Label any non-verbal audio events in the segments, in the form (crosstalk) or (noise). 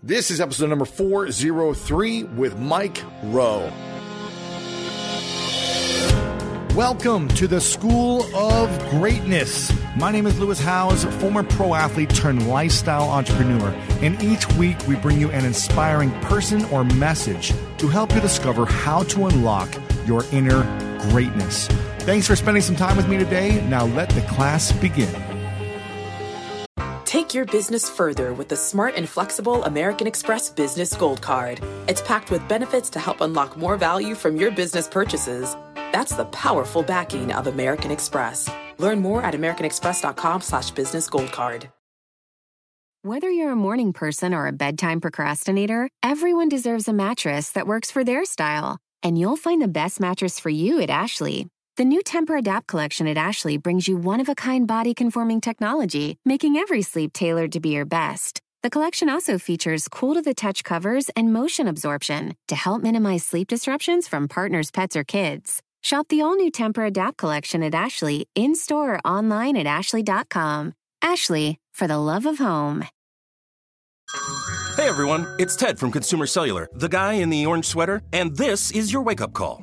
This is episode number 403 with Mike Rowe. Welcome to the School of Greatness. My name is Lewis Howes, former pro athlete turned lifestyle entrepreneur. And each week we bring you an inspiring person or message to help you discover how to unlock your inner greatness. Thanks for spending some time with me today. Now let the class begin. Take your business further with the smart and flexible American Express Business Gold Card. It's packed with benefits to help unlock more value from your business purchases. That's the powerful backing of American Express. Learn more at americanexpress.com slash business gold card. Whether you're a morning person or a bedtime procrastinator, everyone deserves a mattress that works for their style. And you'll find the best mattress for you at Ashley. The new Tempur-Adapt collection at Ashley brings you one-of-a-kind body-conforming technology, making every sleep tailored to be your best. The collection also features cool-to-the-touch covers and motion absorption to help minimize sleep disruptions from partners, pets, or kids. Shop the all-new Tempur-Adapt collection at Ashley in-store or online at ashley.com. Ashley, for the love of home. Hey everyone, it's Ted from Consumer Cellular, the guy in the orange sweater, and this is your wake up call.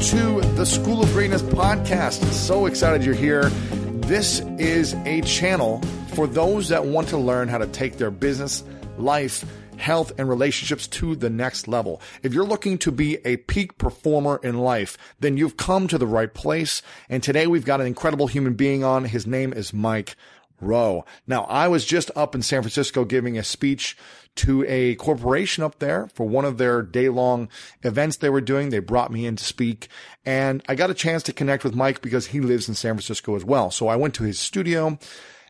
To the School of Greatness podcast. So excited you're here. This is a channel for those that want to learn how to take their business, life, health, and relationships to the next level. If you're looking to be a peak performer in life, then you've come to the right place. And today we've got an incredible human being on. His name is Mike Rowe. Now, I was just up in San Francisco giving a speech to a corporation up there for one of their day long events they were doing. They brought me in to speak and I got a chance to connect with Mike because he lives in San Francisco as well. So I went to his studio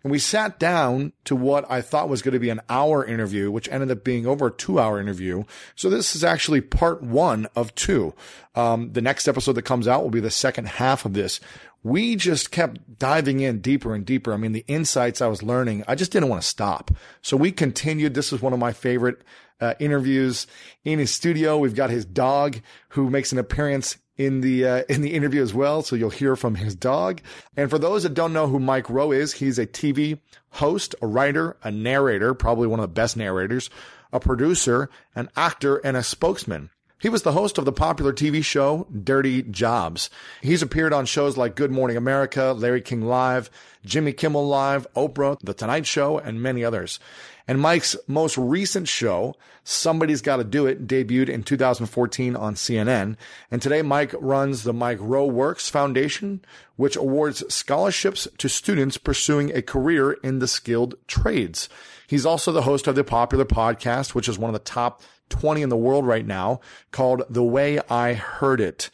and we sat down to what I thought was going to be an hour interview, which ended up being over a two hour interview. So this is actually part one of two. Um, the next episode that comes out will be the second half of this. We just kept diving in deeper and deeper. I mean, the insights I was learning, I just didn't want to stop. So we continued. This is one of my favorite uh, interviews in his studio. We've got his dog who makes an appearance in the uh, in the interview as well. So you'll hear from his dog. And for those that don't know who Mike Rowe is, he's a TV host, a writer, a narrator, probably one of the best narrators, a producer, an actor, and a spokesman. He was the host of the popular TV show Dirty Jobs. He's appeared on shows like Good Morning America, Larry King Live, Jimmy Kimmel Live, Oprah, The Tonight Show, and many others. And Mike's most recent show, Somebody's Gotta Do It, debuted in 2014 on CNN. And today Mike runs the Mike Rowe Works Foundation, which awards scholarships to students pursuing a career in the skilled trades. He's also the host of the popular podcast, which is one of the top 20 in the world right now called The Way I Heard It.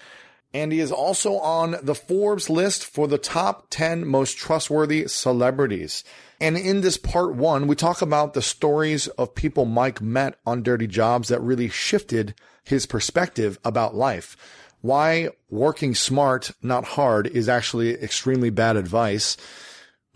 And he is also on the Forbes list for the top 10 most trustworthy celebrities. And in this part one, we talk about the stories of people Mike met on Dirty Jobs that really shifted his perspective about life. Why working smart, not hard, is actually extremely bad advice.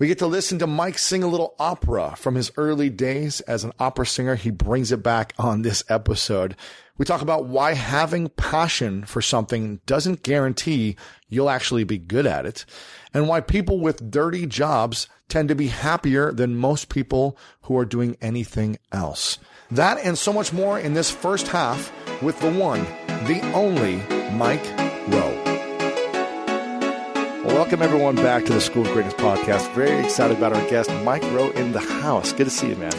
We get to listen to Mike sing a little opera from his early days as an opera singer. He brings it back on this episode. We talk about why having passion for something doesn't guarantee you'll actually be good at it and why people with dirty jobs tend to be happier than most people who are doing anything else. That and so much more in this first half with the one, the only Mike Rowe. Welcome everyone back to the School of Greatness podcast. Very excited about our guest, Mike Rowe, in the house. Good to see you, man.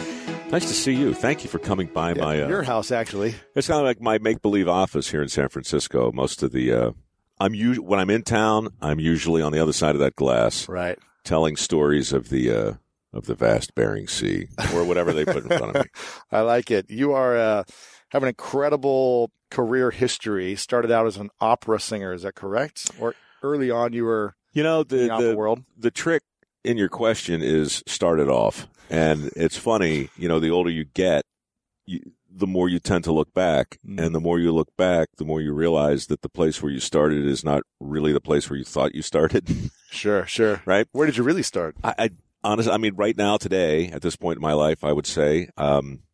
Nice to see you. Thank you for coming by Yeah, my. Uh, your house, actually. it's kind of like my make believe office here in San Francisco. Most of the uh, I'm us- when I'm in town, I'm usually on the other side of that glass, Right. telling stories of the uh, of the vast Bering Sea or whatever they put in front of me. (laughs) I like it. You are uh, have an incredible career history. Started out as an opera singer. Is that correct? Or early on, you were You know the the the, world. the trick in your question is started off. And it's funny, you know, the older you get, you, the more you tend to look back. Mm. And the more you look back, the more you realize that the place where you started is not really the place where you thought you started. (laughs) Sure, sure. right? Where did you really start? I, I honestly, I mean, right now, today, at this point in my life, I would say, um,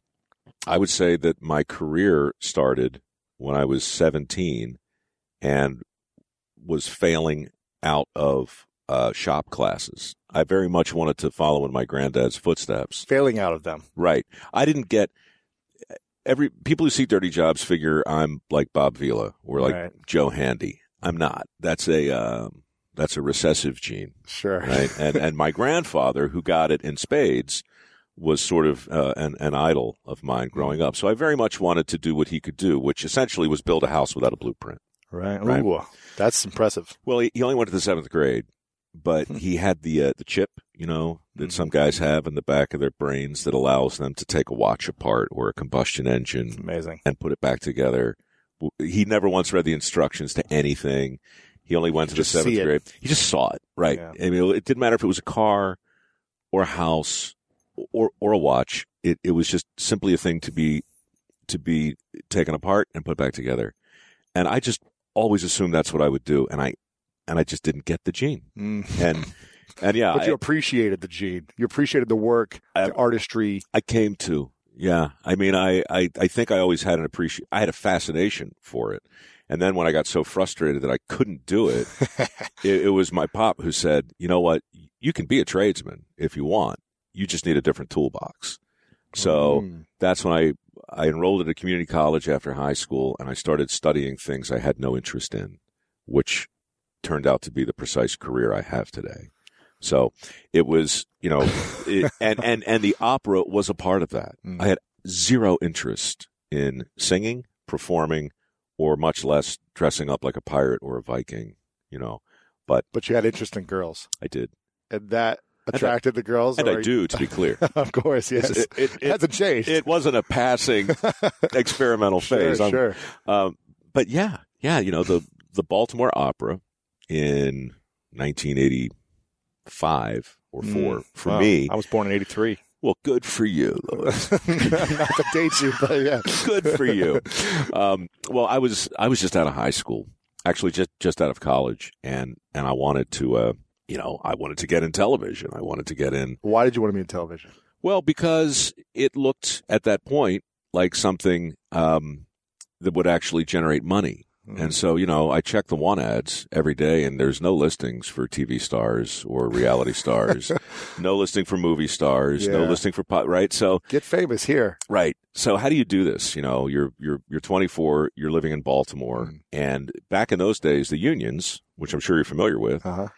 I would say that my career started when I was 17 and was failing out of uh, shop classes. I very much wanted to follow in my granddad's footsteps. Failing out of them. Right. I didn't get every people who see dirty jobs figure I'm like Bob Vila or like Right. Joe Handy. I'm not. That's a um, that's a recessive gene Sure. right? and and my grandfather, who got it in spades, was sort of uh, an an idol of mine growing up. So I very much wanted to do what he could do, which essentially was build a house without a blueprint. Right. Right. Ooh, that's impressive. Well, he, he only went to the seventh grade, but he had the uh, the chip, you know, that some guys have in the back of their brains that allows them to take a watch apart or a combustion engine Amazing. and put it back together. He never once read the instructions to anything. He only went to the seventh grade. He just saw it, right? Yeah. I mean, it didn't matter if it was a car or a house or or a watch. It it was just simply a thing to be to be taken apart and put back together. And I just always assumed that's what I would do, and I and I just didn't get the gene. Mm. And and yeah, (laughs) But you I, appreciated the gene. You appreciated the work, I- the artistry. I came to. Yeah. I mean, I, I, I think I always had an appreciation. I had a fascination for it. And then when I got so frustrated that I couldn't do it, (laughs) it, it was my pop who said, you know what? You can be a tradesman if you want. You just need a different toolbox. So Mm. that's when I, I enrolled at a community college after high school and I started studying things I had no interest in, which turned out to be the precise career I have today. So it was, you know, (laughs) it, and, and, and the opera was a part of that. Mm. I had zero interest in singing, performing, or much less dressing up like a pirate or a Viking, you know, but but you had interest in girls, I did. and that attracted the girls. And or- I do, to be clear. (laughs) of course, yes. It, it, It hasn't changed. it wasn't a passing (laughs) experimental sure, phase. I'm- sure. Um, but yeah, yeah, you know, the, the Baltimore Opera in 1985 or four Mm. for Wow. me. I was born in '83. Well, good for you. (laughs) Not to date you, but yeah. good for you. Um, well, I was I was just out of high school, actually just just out of college, and and I wanted to, uh, you know, I wanted to get in television. I wanted to get in. Why did you want to be in television? Well, because it looked at that point like something um, that would actually generate money. Mm. And so, you know, I check the one ads every day and there's no listings for TV stars or reality stars, (laughs) no listing for movie stars, no listing for pot, right? So, Get famous here. right. So how do you do this? You know, you're, you're, you're 24, you're living in Baltimore Mm. and back in those days, the unions, which I'm sure you're familiar with, Uh huh.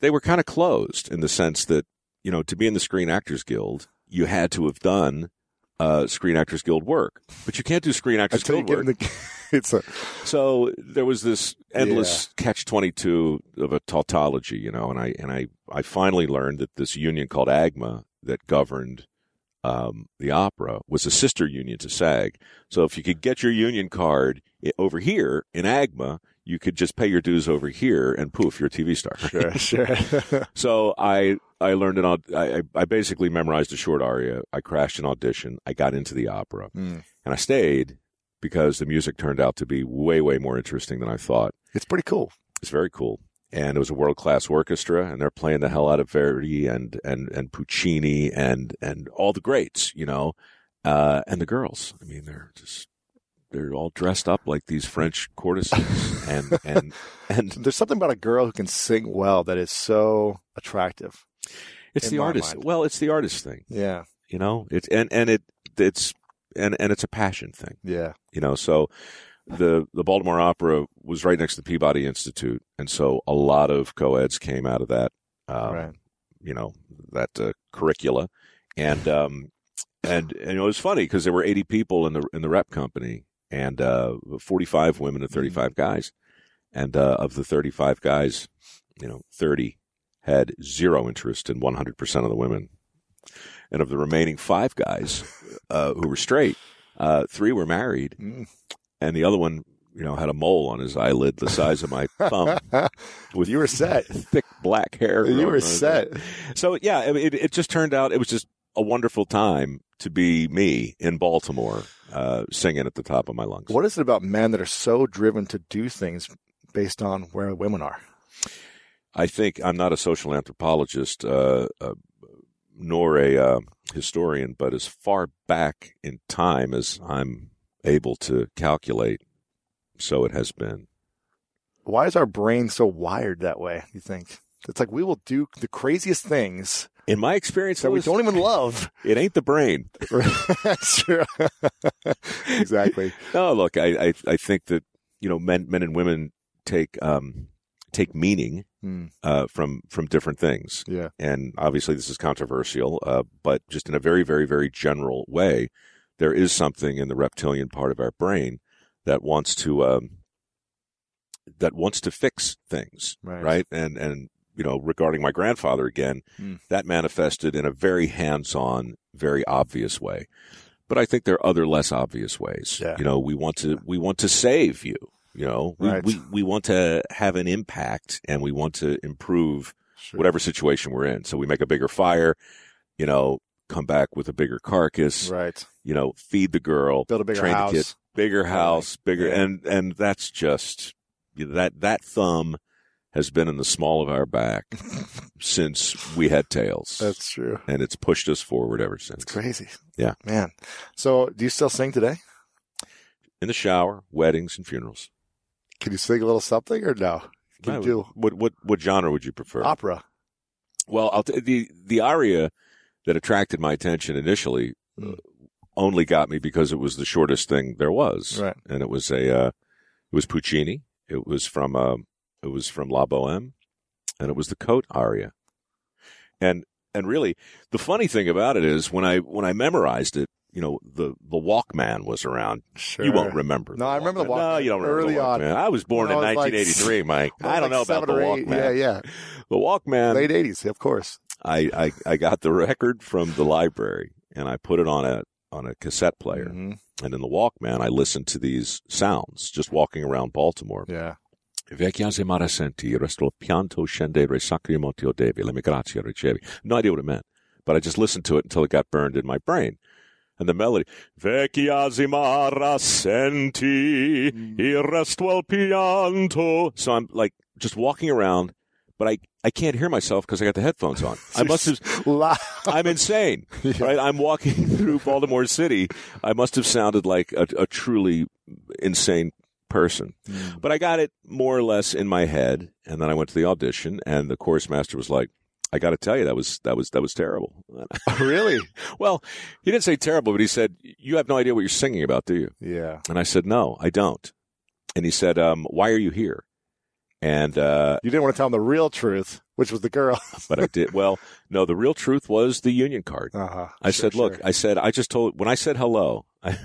They were kind of closed in the sense that, you know, to be in the Screen Actors Guild, you had to have done uh, Screen Actors Guild work, but you can't do Screen Actors Guild work. the, (laughs) it's a So there was this endless catch twenty two of a tautology, you know, and I and I I finally learned that this union called AGMA that governed um, the opera was a sister union to SAG. So if you could get your union card over here in AGMA, you could just pay your dues over here, and poof, you're a TV star. sure, (laughs) sure. (laughs) So I I learned an I I basically memorized a short aria. I crashed an audition. I got into the opera, Mm. and I stayed because the music turned out to be way way more interesting than I thought. It's pretty cool. It's very cool, and it was a world class orchestra, and they're playing the hell out of Verdi and and and Puccini and and all the greats, you know, uh, and the girls. I mean, they're just. They're all dressed up like these French courtesans, (laughs) and and and There's something about a girl who can sing well that is so attractive. it's the artist. mind. Well, it's the artist thing. Yeah, you know it's and and it it's and and it's a passion thing yeah. you know so the the baltimore opera was right next to the peabody institute and so a lot of co-eds came out of that um, right. you know that uh, curricula and um and, and it was funny because there were 80 people in the in the rep company and uh 45 women and 35 guys and uh of the 35 guys you know 30 had zero interest in 100% of the women and of the remaining five guys uh, who were straight, uh, three were married, Mm. and the other one, you know, had a mole on his eyelid the size of my thumb, with (laughs) you were set. thick black hair. You were set. So yeah, it, it just turned out it was just a wonderful time to be me in Baltimore, uh, singing at the top of my lungs. What is it about men that are so driven to do things based on where women are? I think I'm not a social anthropologist, uh, uh, nor a uh, historian, but as far back in time as I'm able to calculate, so it has been. Why is our brain so wired that way? You think it's like we will do the craziest things In my experience, that we don't even love. (laughs) it ain't the brain. That's true. (laughs) exactly. No, look, I, I, I think that you know men, men and women take um, take meaning Hmm. uh, from from different things. Yeah. and obviously this is controversial, uh, but just in a very, very, very general way, there is something in the reptilian part of our brain that wants to um, that wants to fix things, Right. And and you know, regarding my grandfather again, Hmm. that manifested in a very hands-on, very obvious way. But I think there are other less obvious ways. Yeah. You know, we want to we want to save you. You know, we, Right. we we want to have an impact and we want to improve Sure. whatever situation we're in. So we make a bigger fire, you know, come back with a bigger carcass, Right. you know, feed the girl, Build a bigger train house. the kid, bigger house, bigger, Yeah. and and that's just that that thumb has been in the small of our back (laughs) since we had tails, That's true. and it's pushed us forward ever since. It's crazy. Yeah. Man. So do you still sing today? In the shower, weddings, and funerals. Can you sing a little something or no? Can you do What what what genre would you prefer? opera? Well, I'll t- the the aria that attracted my attention initially uh, Mm. only got me because it was the shortest thing there was, Right. and it was a uh, it was Puccini. It was from uh, it was from La Boheme, and it was the Coat aria. And and really, the funny thing about it is when I when I memorized it, you know, the the Walkman was around. Sure. You won't remember. No, I remember the Walkman. No, you don't remember Early the on. Walkman. I was born When in I was like 1983, Mike. When I don't know about the seven or eight. Walkman. Yeah, yeah. The Walkman. Late 80s, of course. I, I I got the record from the library and I put it on a on a cassette player. Mhm. And in the Walkman, I listened to these sounds just walking around Baltimore. Yeah. Vecchiase senti, resto pianto scendere sacri monti odevi, le migrazia ricevi. No idea what it meant, but I just listened to it until it got burned in my brain. And the melody, Vecchiase mare senti, mm. il pianto. So I'm like just walking around, but I, I can't hear myself because I got the headphones on. I (laughs) must have, Loud. I'm insane, (laughs) right? I'm walking (laughs) through Baltimore City. I must have sounded like a, a truly insane person, but I got it more or less in my head. And then I went to the audition, and the chorus master was like, "I got to tell you, that was that was that was terrible." (laughs) really? (laughs) well, he didn't say terrible, but he said, "You have no idea what you're singing about, do you?" Yeah. And I said, "No, I don't." And he said, um, "Why are you here?" And uh, You didn't want to tell him the real truth, which was the girl. (laughs) but I did. Well, no, the real truth was the union card. Uh-huh. I Sure, said, look, sure. I said, I just told, when I said hello, I,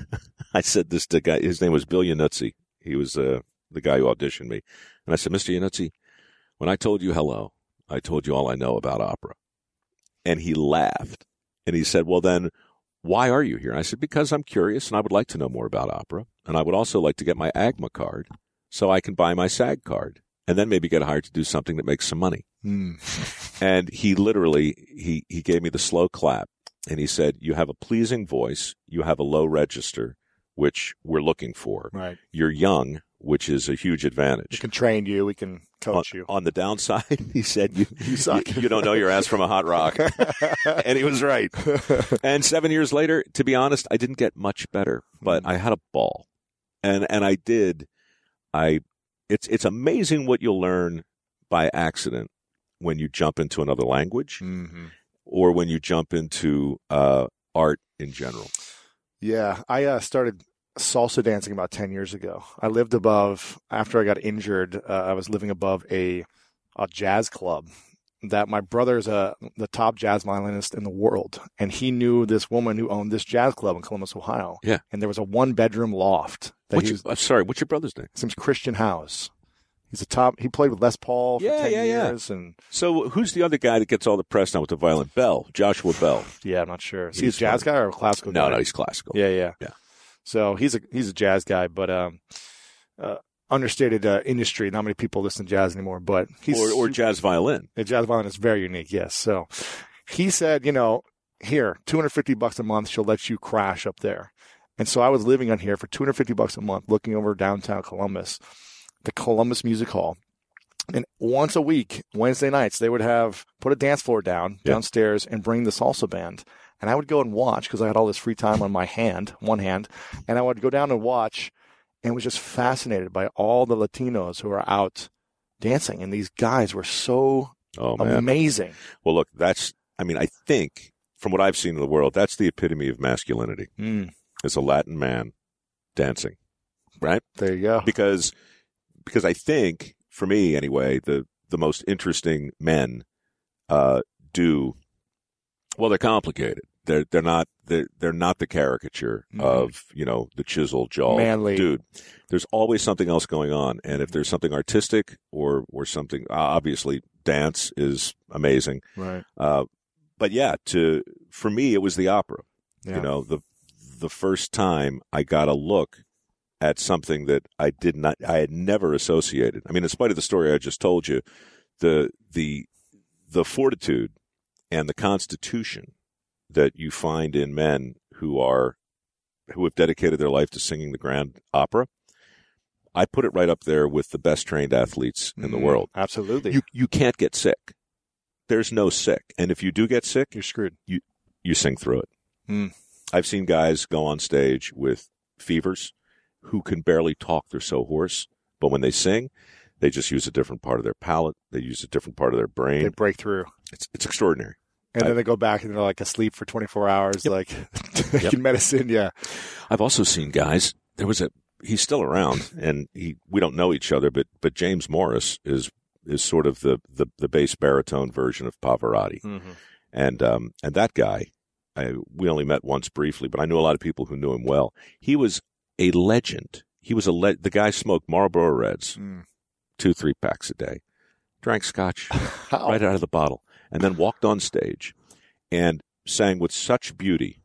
I said this to guy, his name was Bill Yannuzzi. He was uh, the guy who auditioned me. And I said, Mr. Yannuzzi, when I told you hello, I told you all I know about opera. And he laughed. And he said, well, then why are you here? And I said, because I'm curious and I would like to know more about opera. And I would also like to get my AGMA card so I can buy my SAG card and then maybe get hired to do something that makes some money. Hmm. And he literally he he gave me the slow clap and he said, "You have a pleasing voice, you have a low register, which we're looking for. Right. You're young, which is a huge advantage. We can train you. We can On, coach you. on the downside, (laughs) he said, "You You suck. You, don't know your ass from a hot rock," (laughs) and he was right. (laughs) And seven years later, to be honest, I didn't get much better, but I had a ball, and and I did. I it's it's amazing what you'll learn by accident when you jump into another language hmm or when you jump into uh, art in general. Yeah, I uh, started salsa dancing about 10 years ago. I lived above, after I got injured, uh, I was living above a, a jazz club that my brother's uh, the top jazz violinist in the world. And he knew this woman who owned this jazz club in Columbus, Ohio. Yeah. And there was a one bedroom loft that What's he your, was, uh, sorry, what's your brother's name? his name's Christian Howes. He's a top, he played with Les Paul for Yeah, 10 yeah, yeah. years. And So who's the other guy that gets all the press now with the violin? Bell, Joshua Bell. (sighs) yeah, I'm not sure. Is he a jazz guy or a classical No, guy? no, he's classical. Yeah, yeah, Yeah. So he's a he's a jazz guy, but um, uh, understated uh, industry. Not many people listen to jazz anymore, but he's Or, or jazz violin. a jazz violin is very unique. Yes. So he said, you know, here, 250 bucks a month. She'll let you crash up there. And so I was living on here for 250 bucks a month, looking over downtown Columbus, the Columbus Music Hall. And once a week, Wednesday nights, they would have put a dance floor down Yeah. downstairs and bring the salsa band. And I would go and watch because I had all this free time on my hand, one hand, and I would go down and watch and was just fascinated by all the Latinos who are out dancing. And these guys were so Oh amazing. Well, look, that's. I mean, I think from what I've seen in the world, that's the epitome of masculinity. Mm, Is a Latin man dancing, right? there you go. Because because I think for me anyway, the the most interesting men uh, do well. They're complicated. They're they're not they're they're not the caricature Mhm. of you know the chiseled jaw Manly. dude. There's always something else going on, and if there's something artistic or or something, obviously dance is amazing. Right. Uh, but yeah, to for me, it was the opera. Yeah. You know, the the first time I got a look at something that I did not, I had never associated. I mean, in spite of the story I just told you, the the the fortitude and the constitution that you find in men who are who have dedicated their life to singing the grand opera. I put it right up there with the best trained athletes in the Mm, world. Absolutely. You you can't get sick. There's no sick, and if you do get sick, You're screwed. you sing through it. Mm. I've seen guys go on stage with fevers who can barely talk. They're so hoarse. But when they sing, they just use a different part of their palate. They use a different part of their brain. They break through. It's, it's extraordinary. And I- then they go back and they're like asleep for 24 hours, Yep. like (laughs) taking medicine. Yeah. I've also seen guys. There was a. He's still around, and he. We don't know each other, but but James Morris is is sort of the the, the bass baritone version of Pavarotti. Mm-hmm. and um, and that guy, I, we only met once briefly, but I knew a lot of people who knew him well. He was a legend. He was a le- the guy smoked Marlboro Reds, Mm. two three packs a day, drank scotch (laughs) right out of the bottle, and then walked on stage and sang with such beauty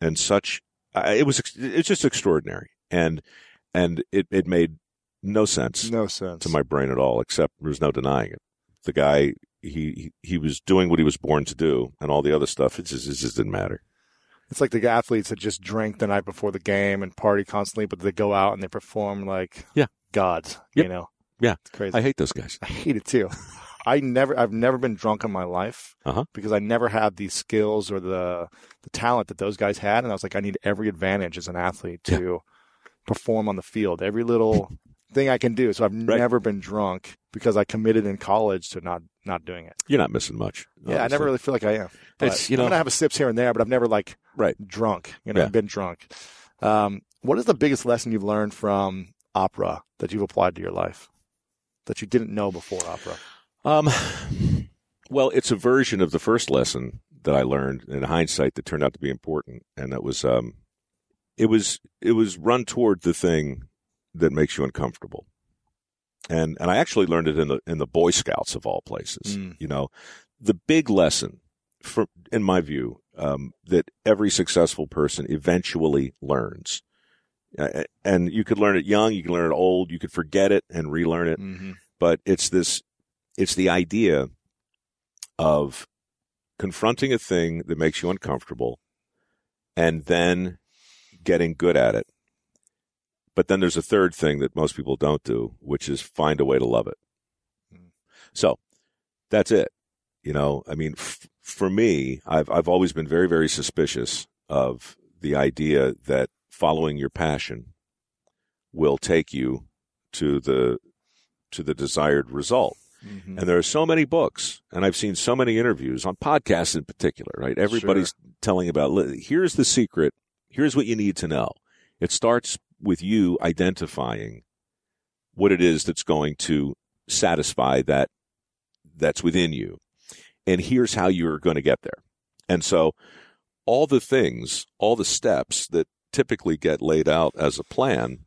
and such. Uh, it was ex- it's just extraordinary, and and it it made no sense No sense. to my brain at all, except there's no denying it. The guy, he, he, he was doing what he was born to do, and all the other stuff, it just, it just didn't matter. It's like the athletes that just drink the night before the game and party constantly, but they go out and they perform like Yeah. gods. Yep. You know, Yeah. it's crazy. I hate those guys. I hate it too. (laughs) I never, I've never been drunk in my life Uh-huh. because I never had the skills or the the talent that those guys had, and I was like, I need every advantage as an athlete to perform on the field, every little thing I can do. So I've Right. never been drunk because I committed in college to not not doing it. You're not missing much. Yeah, I never really feel like I am. But It's, you I'm know- gonna have a sips here and there, but I've never like Right. drunk. You know, Yeah. Been drunk. Um, what is the biggest lesson you've learned from opera that you've applied to your life that you didn't know before opera? Um, well, it's a version of the first lesson that I learned in hindsight that turned out to be important, and that was um, it was it was run toward the thing that makes you uncomfortable, and and I actually learned it in the in the Boy Scouts of all places. Mm. You know, the big lesson, for in my view, um, that every successful person eventually learns. Uh, and you could learn it young, you can learn it old, you could forget it and relearn it Mm-hmm. but it's this it's the idea of confronting a thing that makes you uncomfortable and then getting good at it but then there's a third thing that most people don't do which is find a way to love it so that's it you know i mean f- for me i've i've always been very very suspicious of the idea that following your passion will take you to the to the desired result. Mm-hmm. And there are so many books, and I've seen so many interviews on podcasts in particular, right? Everybody's telling about here's the secret, here's what you need to know. It starts with you identifying what it is that's going to satisfy that that's within you. And here's how you're going to get there. And so all the things, all the steps that typically get laid out as a plan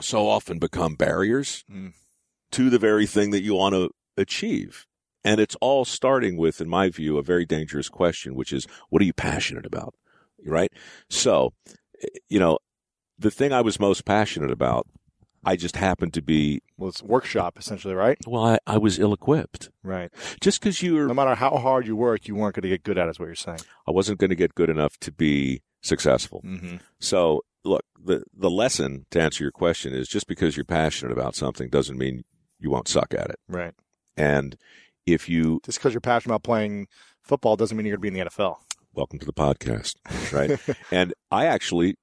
so often become barriers Mm. to the very thing that you want to achieve. And it's all starting with, in my view, a very dangerous question, which is, what are you passionate about? Right? So, you know, the thing I was most passionate about I just happened to be Well, it's workshop essentially, right? well. I, I was ill equipped. Right. Just because you were, No matter how hard you work, you weren't going to get good at it, is what you're saying. I wasn't going to get good enough to be successful. Mm-hmm. So, look, the the lesson to answer your question is just because you're passionate about something doesn't mean you won't suck at it. Right. And if you Just because you're passionate about playing football doesn't mean you're going to be in the NFL. welcome to the podcast, right? (laughs) and I actually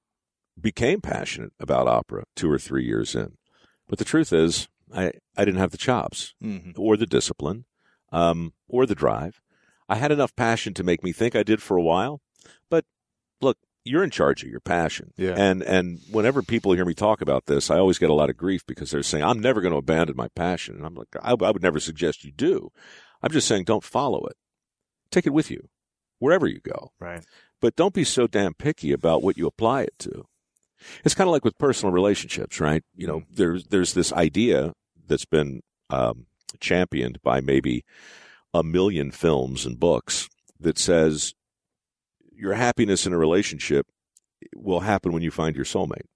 became passionate about opera two or three years in. But the truth is, I, I didn't have the chops Mm-hmm. or the discipline um, or the drive. I had enough passion to make me think I did for a while. But look, you're in charge of your passion. Yeah. And and whenever people hear me talk about this, I always get a lot of grief because they're saying I'm never going to abandon my passion. And I'm like, I, I would never suggest you do. I'm just saying don't follow it. Take it with you wherever you go Right. but don't be so damn picky about what you apply it to. It's kind of like with personal relationships, right? You know, there's there's this idea that's been um, championed by maybe a million films and books that says your happiness in a relationship will happen when you find your soulmate.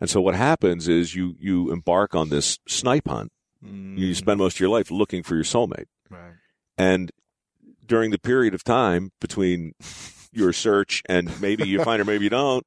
And so what happens is you you embark on this snipe hunt. You spend most of your life looking for your soulmate. Right. And during the period of time between your search and maybe you find her, maybe you don't,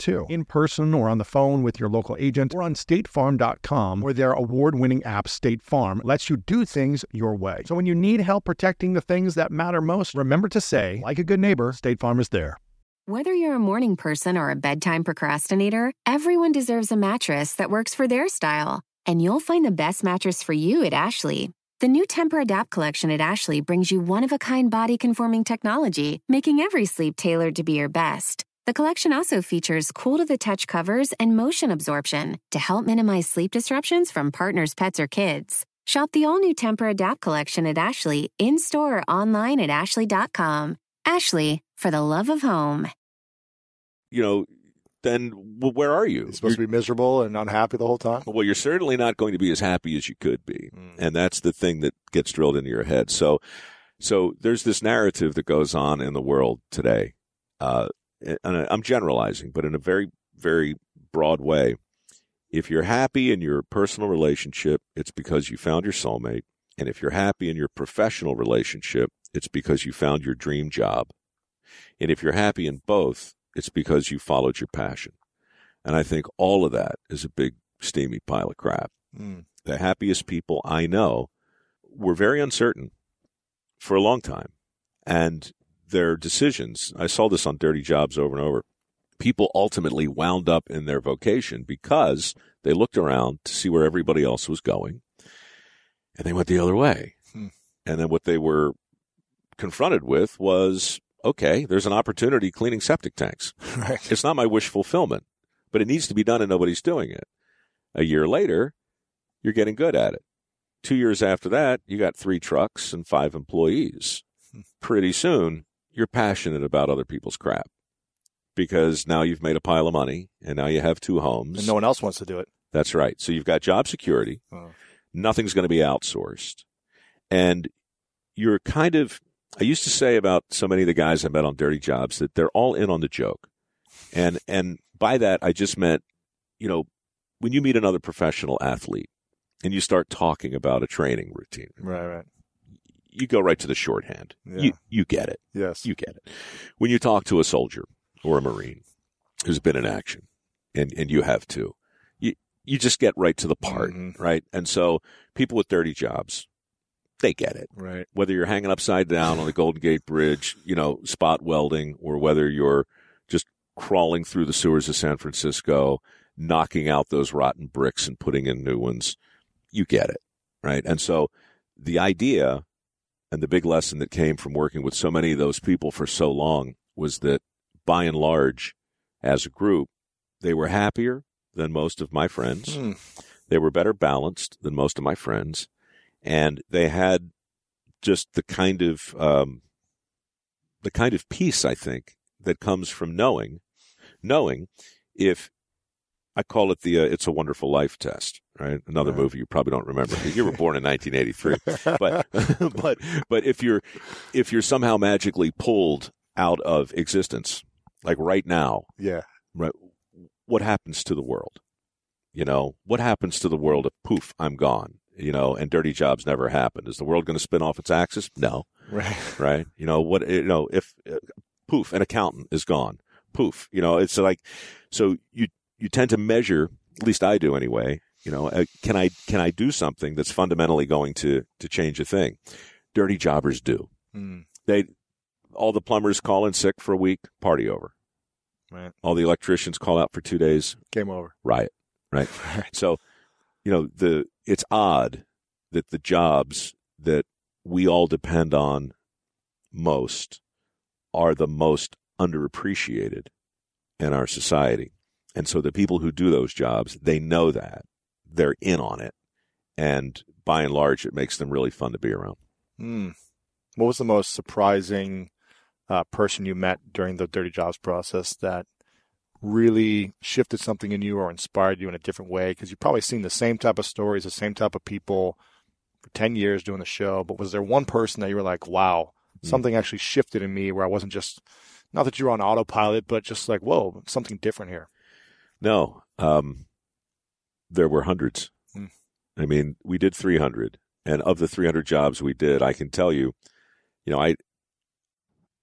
too. In person or on the phone with your local agent or on statefarm.com where their award-winning app State Farm lets you do things your way. So when you need help protecting the things that matter most, remember to say, like a good neighbor, State Farm is there. Whether you're a morning person or a bedtime procrastinator, everyone deserves a mattress that works for their style. And you'll find the best mattress for you at Ashley. The new Tempur Adapt collection at Ashley brings you one of a kind body conforming technology, making every sleep tailored to be your best. The collection also features cool to the touch covers and motion absorption to help minimize sleep disruptions from partners, pets, or kids. Shop the all new Tempur Adapt collection at Ashley in store or online at ashley.com. Ashley, for the love of home. you know, then well, where are you? You're supposed to be miserable and unhappy the whole time. Well, you're certainly not going to be as happy as you could be, Mm. and that's the thing that gets drilled into your head. So, so there's this narrative that goes on in the world today, uh, and I'm generalizing, but in a very, very broad way. If you're happy in your personal relationship, it's because you found your soulmate, and if you're happy in your professional relationship, it's because you found your dream job, and if you're happy in both, it's because you followed your passion. And I think all of that is a big, steamy pile of crap. Mm. The happiest people I know were very uncertain for a long time. And their decisions, I saw this on Dirty Jobs over and over. People ultimately wound up in their vocation because they looked around to see where everybody else was going and they went the other way. Hmm. And then what they were confronted with was okay, there's an opportunity cleaning septic tanks. (laughs) Right. It's not my wish fulfillment, but it needs to be done and nobody's doing it. A year later, you're getting good at it. Two years after that, you got three trucks and five employees. Pretty soon, you're passionate about other people's crap because now you've made a pile of money and now you have two homes. And no one else wants to do it. That's right. So you've got job security. Oh. Nothing's going to be outsourced. And you're kind of, I used to say about so many of the guys I met on Dirty Jobs that they're all in on the joke. And, and by that, I just meant, you know, when you meet another professional athlete and you start talking about a training routine, Right, right. You go right to the shorthand. Yeah. You you get it. Yes. You get it. When you talk to a soldier or a marine who's been in action, and and you have too, you you just get right to the part, Mhm. right? And so people with dirty jobs, they get it. Right. Whether you're hanging upside down on the Golden Gate Bridge, you know, spot welding, or whether you're just crawling through the sewers of San Francisco, knocking out those rotten bricks and putting in new ones, you get it, right? And so the idea and the big lesson that came from working with so many of those people for so long was that by and large, as a group, they were happier than most of my friends. Hmm. They were better balanced than most of my friends. And they had just the kind of, um, the kind of peace, I think, that comes from knowing, knowing if I call it the uh, "It's a Wonderful Life" test, right? Another Right. movie you probably don't remember. You were born in 1983, (laughs) but (laughs) but but if you're if you're somehow magically pulled out of existence, like right now, Yeah. right? What happens to the world? You know, what happens to the world if poof, I'm gone? You know, and dirty jobs never happened. Is the world going to spin off its axis? No, Right. right? You know what? You know, if uh, poof, an accountant is gone. Poof. You know, it's like so you you tend to measure. At least I do anyway. You know, uh, can I can I do something that's fundamentally going to to change a thing? Dirty jobbers do. Hmm. They all the plumbers call in sick for a week, party over. Right. All the electricians call out for two days, Game over. riot. Right. (laughs) So, you know, the it's odd that the jobs that we all depend on most are the most underappreciated in our society. And so the people who do those jobs, they know that. They're in on it. And by and large, it makes them really fun to be around. Hmm. What was the most surprising uh, person you met during the Dirty Jobs process that really shifted something in you or inspired you in a different way? Because you've probably seen the same type of stories, the same type of people for 10 years doing the show. But was there one person that you were like, wow, something actually shifted in me where I wasn't just, not that you were on autopilot, but just like, whoa, something different here? No, um, there were hundreds. Hmm. I mean, we did 300, and of the 300 jobs we did, I can tell you, you know, I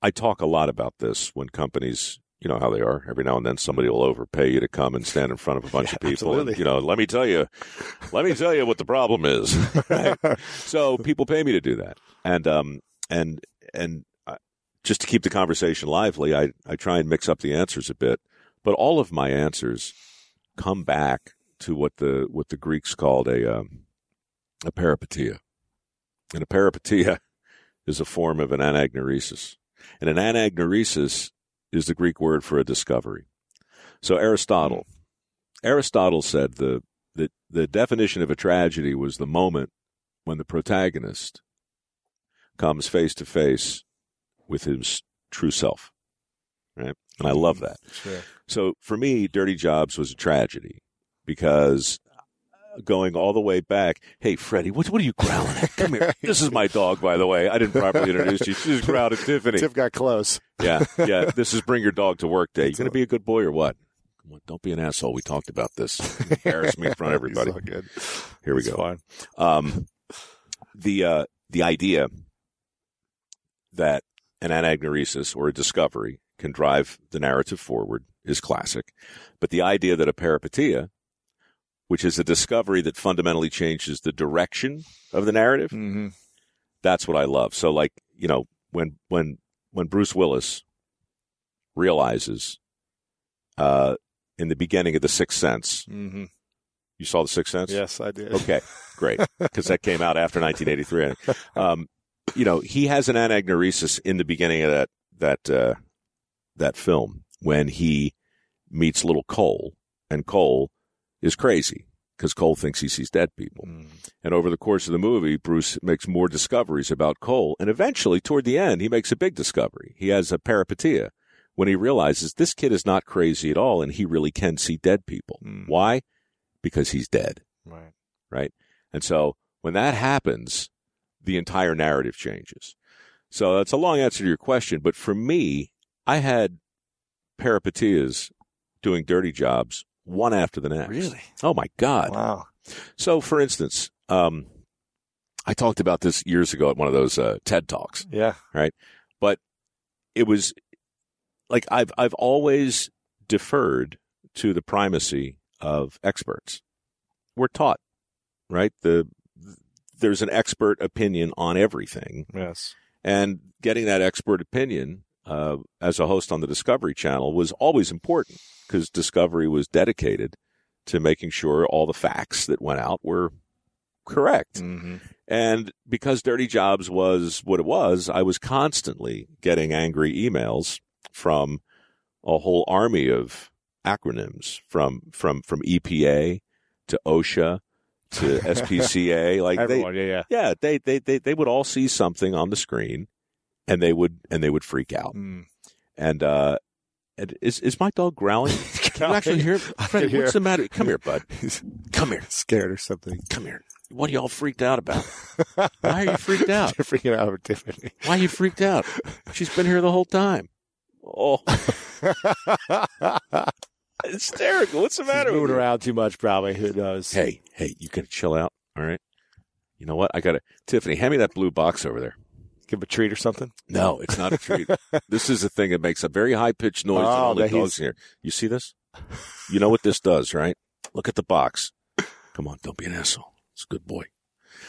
I talk a lot about this when companies, you know how they are. Every now and then, somebody will overpay you to come and stand in front of a (laughs) bunch Yeah, of people. And, you know, let me tell you, let me tell you what the problem is. (laughs) Right? so people pay me to do that, and um and and just to keep the conversation lively, I I try and mix up the answers a bit, but all of my answers come back to what the what the Greeks called a um, a peripetia, and a peripetia (laughs) is a form of an anagnorisis, and an anagnorisis is the Greek word for a discovery. So Aristotle, Aristotle said the the the definition of a tragedy was the moment when the protagonist comes face to face with his true self. Right? And I love that. Sure. So for me, Dirty Jobs was a tragedy because going all the way back, hey, Freddie, what, what are you growling at? Come here. (laughs) This is my dog, by the way. I didn't properly introduce you. She's growled at Tiffany. Tiff got close. Yeah, yeah. This is bring your dog to work day. You going to be a good boy or what? Come on, Don't be an asshole. We talked about this. (laughs) Embarrass me in front of everybody. Good. Here we go. fine. Um, the uh, the idea that an anagnorisis or a discovery can drive the narrative forward is classic, but the idea that a peripetia, which is a discovery that fundamentally changes the direction of the narrative, hmm that's what I love. So, like you know, when when when Bruce Willis realizes uh, in the beginning of The Sixth Sense, hmm you saw The Sixth Sense, Yes, I did. Okay, great, (laughs) because that came out after 1983. Um, you know, he has an anagnorisis in the beginning of that that uh, that film when he meets little Cole, and Cole is crazy because Cole thinks he sees dead people. Mm. And over the course of the movie, Bruce makes more discoveries about Cole, and eventually, toward the end, he makes a big discovery. He has a peripetia when he realizes this kid is not crazy at all, and he really can see dead people. Mm. Why? Because he's dead Right. right? And so when that happens, the entire narrative changes. So that's a long answer to your question, but for me, I had peripetias doing dirty jobs one after the next. Really? Oh my God. Wow. So, for instance, um, I talked about this years ago at one of those uh, TED talks, Yeah. right? But it was like I've I've always deferred to the primacy of experts. We're taught, right? The there's an expert opinion on everything, Yes. and getting that expert opinion uh, as a host on the Discovery Channel was always important because Discovery was dedicated to making sure all the facts that went out were correct. Mm-hmm. And because Dirty Jobs was what it was, I was constantly getting angry emails from a whole army of acronyms from from from EPA to OSHA to SPCA. (laughs) Like they, yeah. Yeah. yeah, they, they they they would all see something on the screen, and they would and they would freak out. Mm. And uh, and is is my dog growling? (laughs) Can you actually hear? I Freddie, hear. what's the matter? Come here, bud. (laughs) Come here. scared or something. Come here. What are y'all freaked out about? (laughs) Why are you freaked out? You're freaking out over Tiffany. Why are you freaked out? She's been here the whole time. Oh, hysterical. What's the matter Moving around too much, probably. Who knows? Hey, hey, you gotta chill out. All right. You know what? I gotta, Tiffany, hand me that blue box over there. Give a treat or something. No, it's not a treat. (laughs) this is a thing that makes a very high pitched noise Oh, only that dogs hear. You see this? You know what this does, right? Look at the box. Come on, don't be an asshole. It's a good boy.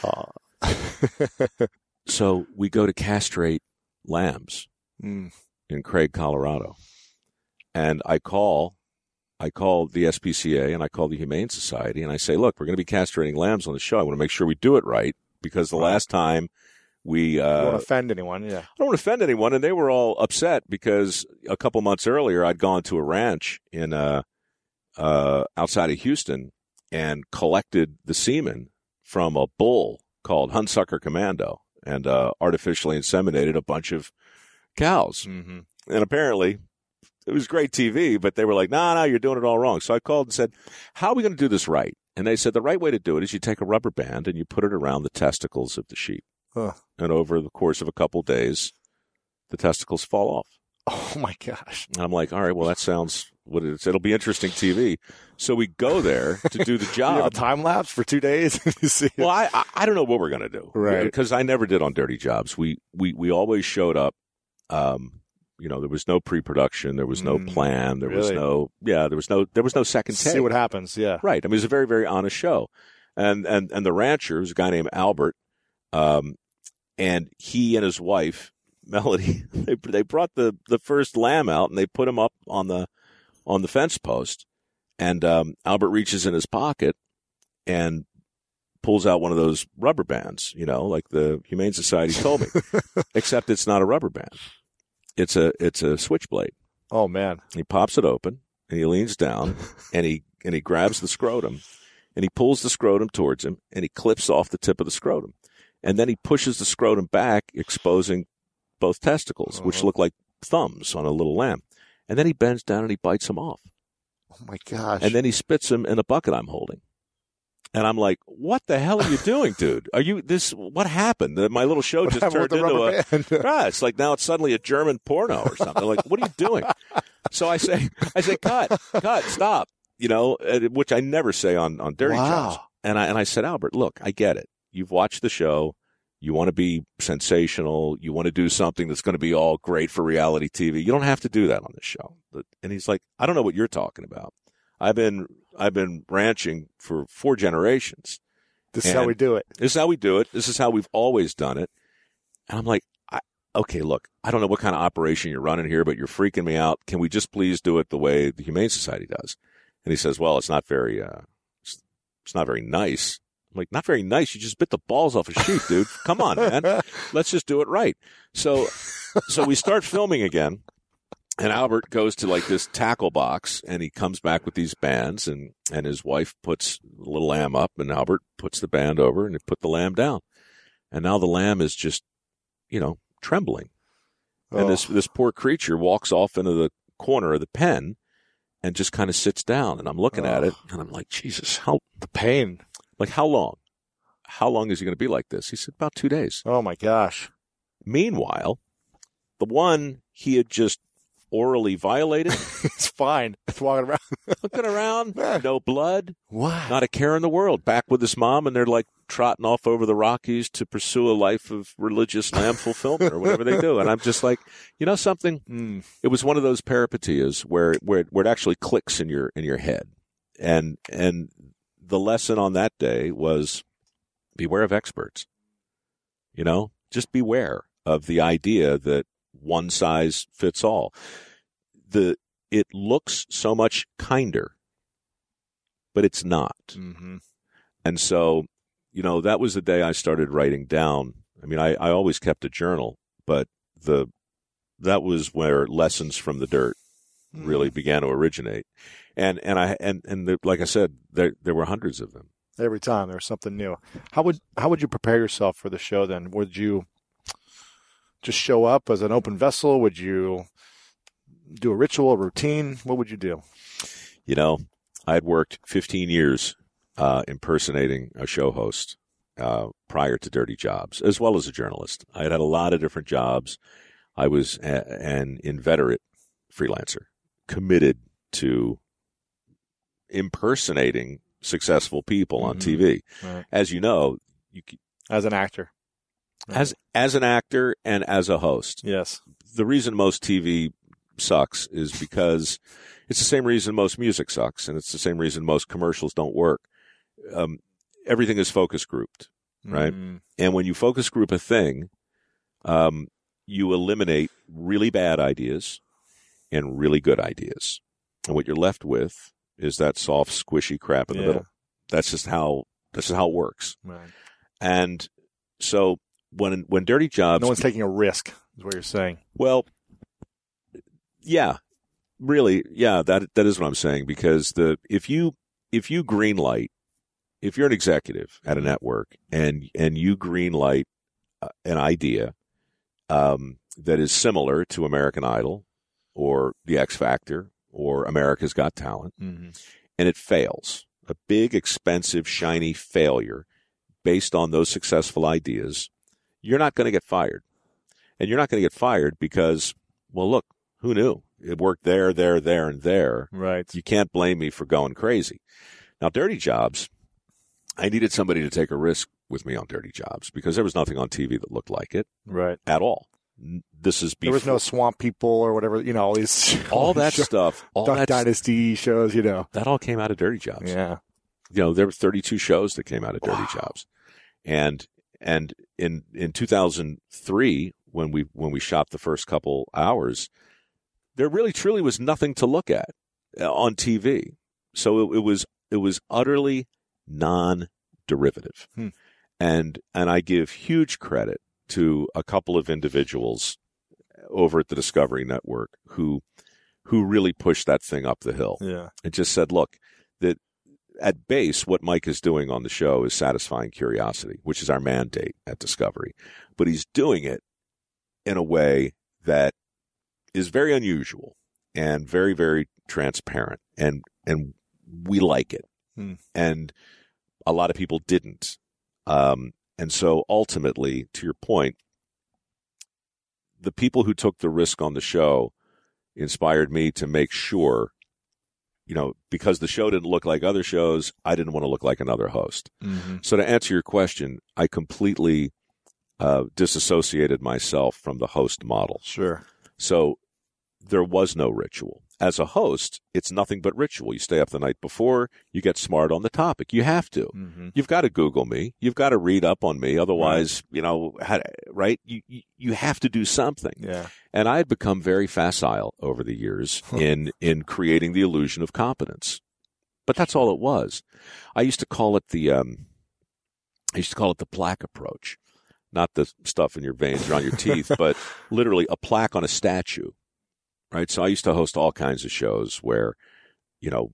Aw. (laughs) So we go to castrate lambs Mm. in Craig, Colorado. And I call, I call the SPCA and I call the Humane Society and I say, look, we're going to be castrating lambs on the show. I want to make sure we do it right because the last time we, Don't uh, want to offend anyone. Yeah. I don't want to offend anyone, and they were all upset because a couple months earlier I'd gone to a ranch in uh, uh, outside of Houston and collected the semen from a bull called Hunsucker Commando and uh, artificially inseminated a bunch of cows. Mm-hmm. And apparently, it was great TV, but they were like, "No, no, you're doing it all wrong." So I called and said, "How are we going to do this right?" And they said the right way to do it is you take a rubber band and you put it around the testicles of the sheep Huh. and over the course of a couple days, the testicles fall off. (laughs) Oh my gosh. And I'm like, all right, well, that sounds what it is. It'll be interesting TV. So we go there to do the (laughs) You have a job. time lapse for two days. (laughs) you see well, I, I don't know what we're gonna do, Right. Because I never did on Dirty Jobs. We we we always showed up. Um, you know, there was no pre-production, there was no Mm, plan, there was no yeah, there was no there was no second take. see what happens. Yeah. Right. I mean, it was a very, very honest show. And, and, and the rancher was a guy named Albert. Um, and he and his wife, (laughs) Melody, they, they brought the, the first lamb out and they put him up on the, on the fence post. And, um, Albert reaches in his pocket and pulls out one of those rubber bands, you know, like the Humane Society told me, (laughs) except it's not a rubber band. It's a, it's a switchblade. Oh man. He pops it open and he leans down (laughs) and he and he grabs the scrotum and he pulls the scrotum towards him and he clips off the tip of the scrotum. And then he pushes the scrotum back, exposing both testicles, which Uh-huh. look like thumbs on a little lamb. And then he bends down and he bites them off. Oh my gosh. And then he spits them in a bucket I'm holding. And I'm like, what the hell are you doing, (laughs) dude? Are you this? What happened? My little show What just turned into a? Right. (laughs) It's like now it's suddenly a German porno or something. Like, what are you doing? So I say, I say, cut, cut, stop. You know, uh, which I never say on on Dirty Wow. Jobs. And I and I said, Albert, look, I get it. You've watched the show. You want to be sensational. You want to do something that's going to be all great for reality TV. You don't have to do that on this show. And he's like, I don't know what you're talking about. I've been I've been ranching for four generations. this is how we do it. This is how we do it. This is how we've always done it. And I'm like, I, okay, look, I don't know what kind of operation you're running here, but you're freaking me out. Can we just please do it the way the Humane Society does? And he says, well, it's not very, uh, it's, it's not very nice. I'm like, not very nice. You just bit the balls off a sheep, dude. Come on, man. (laughs) Let's just do it right. So, so we start filming again. And Albert goes to like this tackle box and he comes back with these bands and, and his wife puts the little lamb up and Albert puts the band over and he put the lamb down. And now the lamb is just, you know, trembling. And Oh. this, this poor creature walks off into the corner of the pen and just kind of sits down. And I'm looking at Oh. it and I'm like, Jesus, how, the pain. Like how long? How long is he going to be like this? He said about two days. Oh my gosh. Meanwhile, the one he had just orally violated, (laughs) it's fine. It's walking around. looking around, (laughs) no blood, What? not a care in the world. Back with his mom, and they're like trotting off over the Rockies to pursue a life of religious lamb (laughs) fulfillment or whatever they do. And I'm just like, you know something? Mm. It was one of those peripeteias where where where it actually clicks in your in your head. And and the lesson on that day was beware of experts. You know, just beware of the idea that one size fits all. The it looks so much kinder, but it's not. hmm And so, you know, that was the day I started writing down. I mean, I, I always kept a journal, but the that was where lessons from the dirt really began to originate. And and I and and the, like I said, there there were hundreds of them. Every time there was something new. How would how would you prepare yourself for the show then? Would you just show up as an open vessel? Would you do a ritual, a routine? What would you do? You know, I had worked 15 years uh, impersonating a show host uh, prior to Dirty Jobs, as well as a journalist. I had had a lot of different jobs. I was a, an inveterate freelancer, committed to impersonating successful people on Mhm. TV. Right. As you know, you, As an actor. as as an actor and as a host, Yes. the reason most TV sucks is because it's the same reason most music sucks, and it's the same reason most commercials don't work. Um, everything is focus grouped, right? Mm. And when you focus group a thing, um, you eliminate really bad ideas and really good ideas, and what you're left with is that soft, squishy crap in the middle. That's just how that's just how it works. Right. And so when when Dirty Jobs No one's taking a risk, is what you're saying. Well, yeah, really, yeah. That that is what I'm saying because the if you if you green light, if you're an executive at a network and and you green light uh, an idea um, that is similar to American Idol or The X Factor or America's Got Talent, Mm-hmm. and it fails, a big, expensive, shiny failure based on those successful ideas, you're not going to get fired. And you're not going to get fired because, well, look, who knew? It worked there, there, there, and there. Right. You can't blame me for going crazy. Now, Dirty Jobs, I needed somebody to take a risk with me on Dirty Jobs because there was nothing on TV that looked like it Right. at all. This is There was no swamp people or whatever, you know, all these (laughs) all that show- stuff. All Duck that Dynasty shows, you know. that all came out of Dirty Jobs. Yeah. you know, there were 32 shows that came out of Dirty Jobs. And, and in, in 2003, when we, when we shot the first couple hours, there really truly was nothing to look at uh, on TV. So it, it was, it was utterly non-derivative. Hmm. And, and I give huge credit to a couple of individuals over at the Discovery Network who, who really pushed that thing up the hill Yeah. and just said, look, that at base, what Mike is doing on the show is satisfying curiosity, which is our mandate at Discovery. But he's doing it in a way that is very unusual and very, very transparent. And, and we like it. Hmm. And a lot of people didn't. Um, and so ultimately, to your point, the people who took the risk on the show inspired me to make sure you know, because the show didn't look like other shows, I didn't want to look like another host. Mm-hmm. So to answer your question, I completely uh, disassociated myself from the host model. Sure. So there was no ritual. As a host, it's nothing but ritual. You stay up the night before, you get smart on the topic. You have to. Mm-hmm. You've got to Google me. You've got to read up on me. Otherwise, you know, how, right? You, you you have to do something. Yeah. And I had become very facile over the years (laughs) in in creating the illusion of competence. But that's all it was. I used to call it the um, I used to call it the plaque approach, not the stuff in your veins or on your teeth, but (laughs) literally a plaque on a statue. Right. So I used to host all kinds of shows where, you know,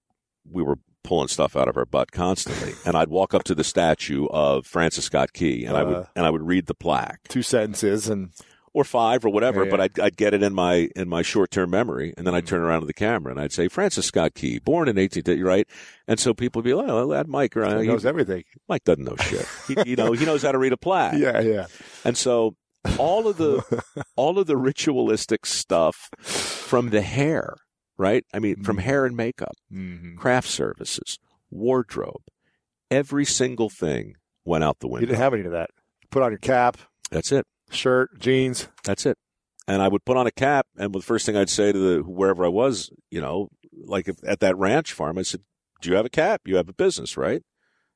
we were pulling stuff out of our butt constantly, (laughs) and I'd walk up to the statue of Francis Scott Key, and I would Uh. and I would read the plaque Two sentences and or five or whatever, Yeah, but. I'd, I'd get it in my in my short term memory, and then I'd turn around to the camera and I'd say Francis Scott Key, born in 18, right? And so people would be like, "Oh, that Mike, right? he knows everything. Mike doesn't know shit. he, you know, he knows how to read a plaque." (laughs) Yeah, yeah. And so all of the (laughs) all of the ritualistic stuff from the hair, right? I mean, from hair and makeup, Mm-hmm. craft services, wardrobe, every single thing went out the window. You didn't have any of that. Put on your cap, That's it. shirt, jeans. That's it. And I would put on a cap, and the first thing I'd say to the wherever I was, you know, like if, at that ranch farm, I said, "Do you have a cap? You have a business, right?"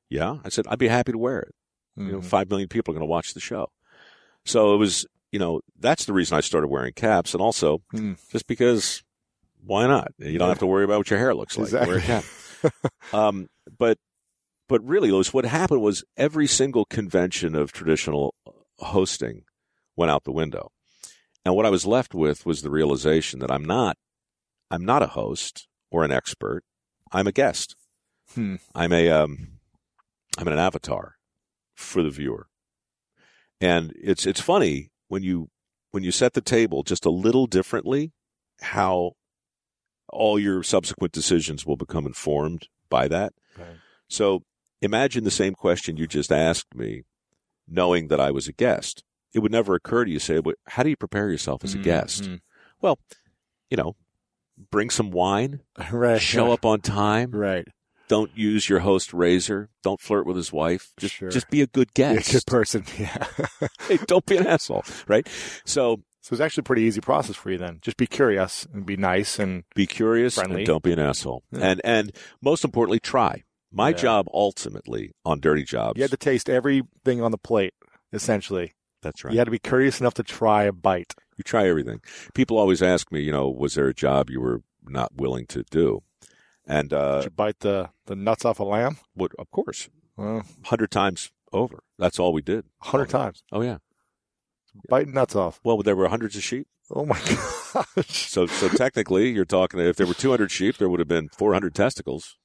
Yeah. I said, "I'd be happy to wear it." You know, Mhm. five million people are going to watch the show. So it was, you know, that's the reason I started wearing caps, and also Hmm. just because, why not? You don't have to worry about what your hair looks like. Wear a cap. (laughs) um, but but really, Lewis, what happened was every single convention of traditional hosting went out the window, and what I was left with was the realization that I'm not I'm not a host or an expert. I'm a guest. Hmm. I'm a um, I'm an avatar for the viewer, and it's it's funny when you when you set the table just a little differently, how all your subsequent decisions will become informed by that. Right. So imagine the same question you just asked me, knowing that I was a guest. It would never occur to you say, "But how do you prepare yourself as a guest?" Mhm. Well, you know, bring some wine, (laughs) Right. show up on time, Right. Don't use your host razor, don't flirt with his wife, just Sure. just be a good guest. Be a good person. (laughs) Yeah. (laughs) Hey, don't be an asshole, right? So So it's actually a pretty easy process for you then. Just be curious and be nice and be curious Friendly. and don't be an asshole. Yeah. And and most importantly, try. My Yeah. job ultimately on Dirty Jobs. you had to taste everything on the plate, essentially. that's right. You had to be curious enough to try a bite. You try everything. People always ask me, you know, was there a job you were not willing to do? And uh, Did you bite the, the nuts off a lamb? what, of course, Well, hundred times over. That's all we did. a hundred times. Oh yeah. Biting nuts off. Well, there were hundreds of sheep. Oh my (laughs) gosh. So so technically, you're talking. If there were 200 sheep, there would have been 400 testicles.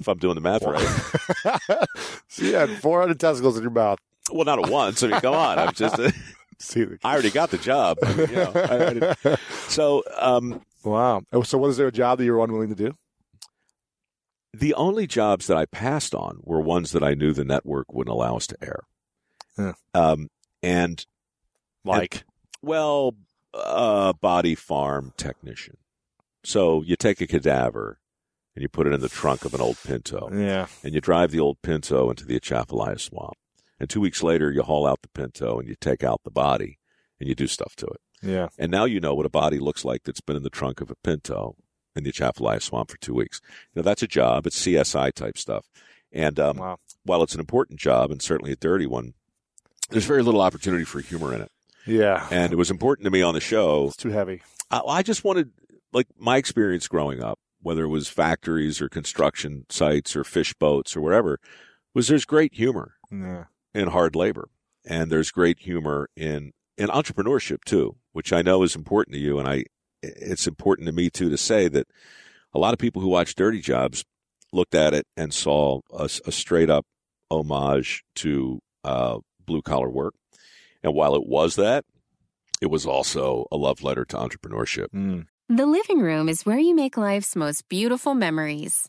If I'm doing the math right. (laughs) so you had 400 testicles in your mouth. Well, not at once. I mean, come on. I'm just. (laughs) See the- I already got the job. I mean, you know, I- I so um, wow. Oh, So was there a job that you were unwilling to do? The only jobs that I passed on were ones that I knew the network wouldn't allow us to air. Yeah. Um, and Like, well, a body farm technician. So you take a cadaver and you put it in the trunk of an old Pinto, yeah. and you drive the old Pinto into the Atchafalaya swamp. And two weeks later, you haul out the Pinto and you take out the body and you do stuff to it. Yeah. And now you know what a body looks like that's been in the trunk of a Pinto in the Atchafalaya swamp for two weeks. You know, that's a job. It's CSI type stuff. And um, Wow. while it's an important job and certainly a dirty one, there's very little opportunity for humor in it. Yeah. And it was important to me on the show. It's too heavy. I, I just wanted, like, my experience growing up, whether it was factories or construction sites or fish boats or whatever, was there's great humor Yeah. in hard labor. And there's great humor in, in entrepreneurship too, which I know is important to you. And I, it's important to me too to say that a lot of people who watch Dirty Jobs looked at it and saw a, a straight up homage to uh, blue collar work. And while it was that, it was also a love letter to entrepreneurship. Mm. The living room is where you make life's most beautiful memories.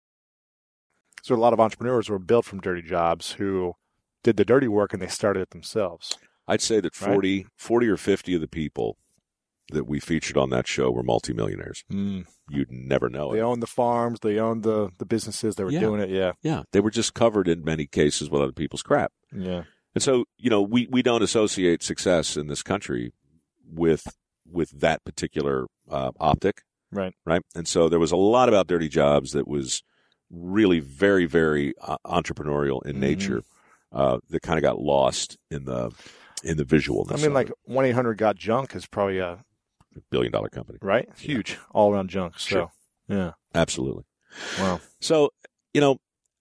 So a lot of entrepreneurs were built from dirty jobs who did the dirty work and they started it themselves. I'd say that Right. 40, 40 or 50 of the people that we featured on that show were multimillionaires. Mm. You'd never know it. They it. owned the farms, they owned the, the businesses, they were Yeah. doing it. Yeah. Yeah, they were just covered in many cases with other people's crap. Yeah. And so, you know, we, we don't associate success in this country with with that particular uh, optic, Right. right? And so there was a lot about Dirty Jobs that was really very, very uh, entrepreneurial in Mhm. nature. Uh, that kind of got lost in the in the visualness. I mean, like one eight hundred got junk is probably a billion dollar company, right, huge all around junk. So Sure. yeah, absolutely. wow. So, you know,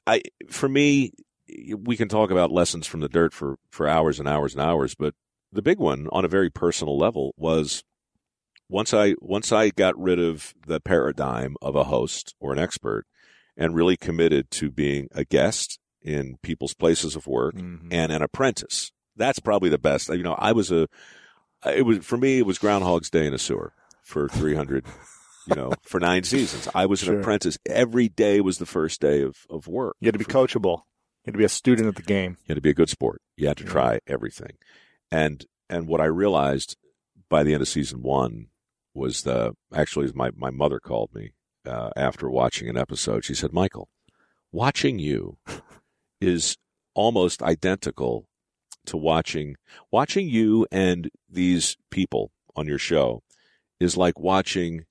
I for me, we can talk about lessons from the dirt for for hours and hours and hours, but the big one on a very personal level was once I once I got rid of the paradigm of a host or an expert and really committed to being a guest in people's places of work Mhm. and an apprentice. That's probably the best. You know, I was a it was for me it was Groundhog's Day in a sewer for 300 you know, for 9 seasons. I was an apprentice. Every day was the first day of of work. You had to be coachable. You had to be a student of the game. You had to be a good sport. You had to Yeah. try everything. And and what I realized by the end of season one was the actually my my mother called me uh, after watching an episode. She said, "Michael, watching you (laughs) is almost identical to watching watching you and these people on your show is like watching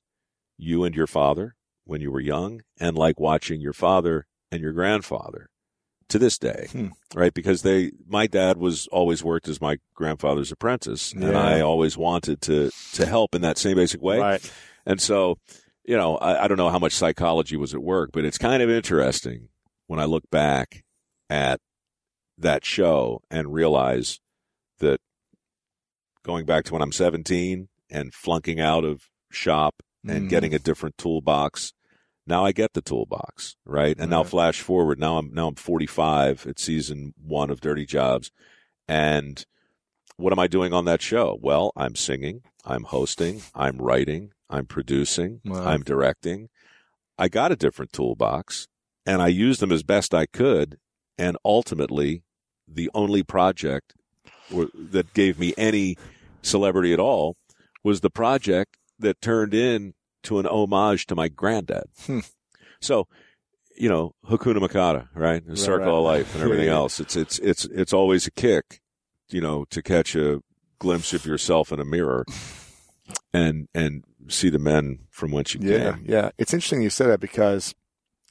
you and your father when you were young and like watching your father and your grandfather to this day Hmm. right because they my dad was always worked as my grandfather's apprentice and i always wanted to to help in that same basic way Right. and so you know I, I don't know how much psychology was at work but it's kind of interesting when i look back at that show and realize that going back to when i'm 17 and flunking out of shop and Mhm. getting a different toolbox now I get the toolbox, right? And now Right. flash forward. Now I'm now I'm 45 at season one of Dirty Jobs, and what am I doing on that show? Well, I'm singing, I'm hosting, I'm writing, I'm producing, Wow. I'm directing. I got a different toolbox, and I used them as best I could, and ultimately, the only project w- that gave me any celebrity at all was the project that turned in to an homage to my granddad. Hmm. So, you know, Hakuna Matata, right? The circle right. of life and everything Yeah, (laughs) yeah. else. It's it's it's it's always a kick, you know, to catch a glimpse of yourself in a mirror and and see the men from whence you Yeah, came. yeah. It's interesting you said that because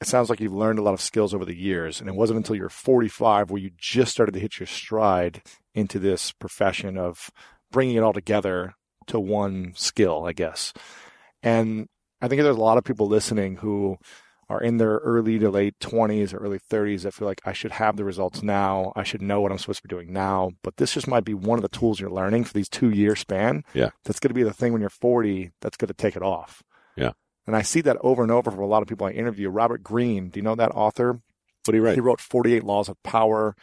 it sounds like you've learned a lot of skills over the years, and it wasn't until you're 45 where you just started to hit your stride into this profession of bringing it all together to one skill, I guess. And I think there's a lot of people listening who are in their early to late 20s or early 30s that feel like I should have the results now. I should know what I'm supposed to be doing now. But this just might be one of the tools you're learning for these two year span. Yeah. That's going to be the thing when you're 40 that's going to take it off. Yeah. And I see that over and over from a lot of people I interview. Robert Greene, do you know that author? What do you write? He wrote 48 Laws of Power.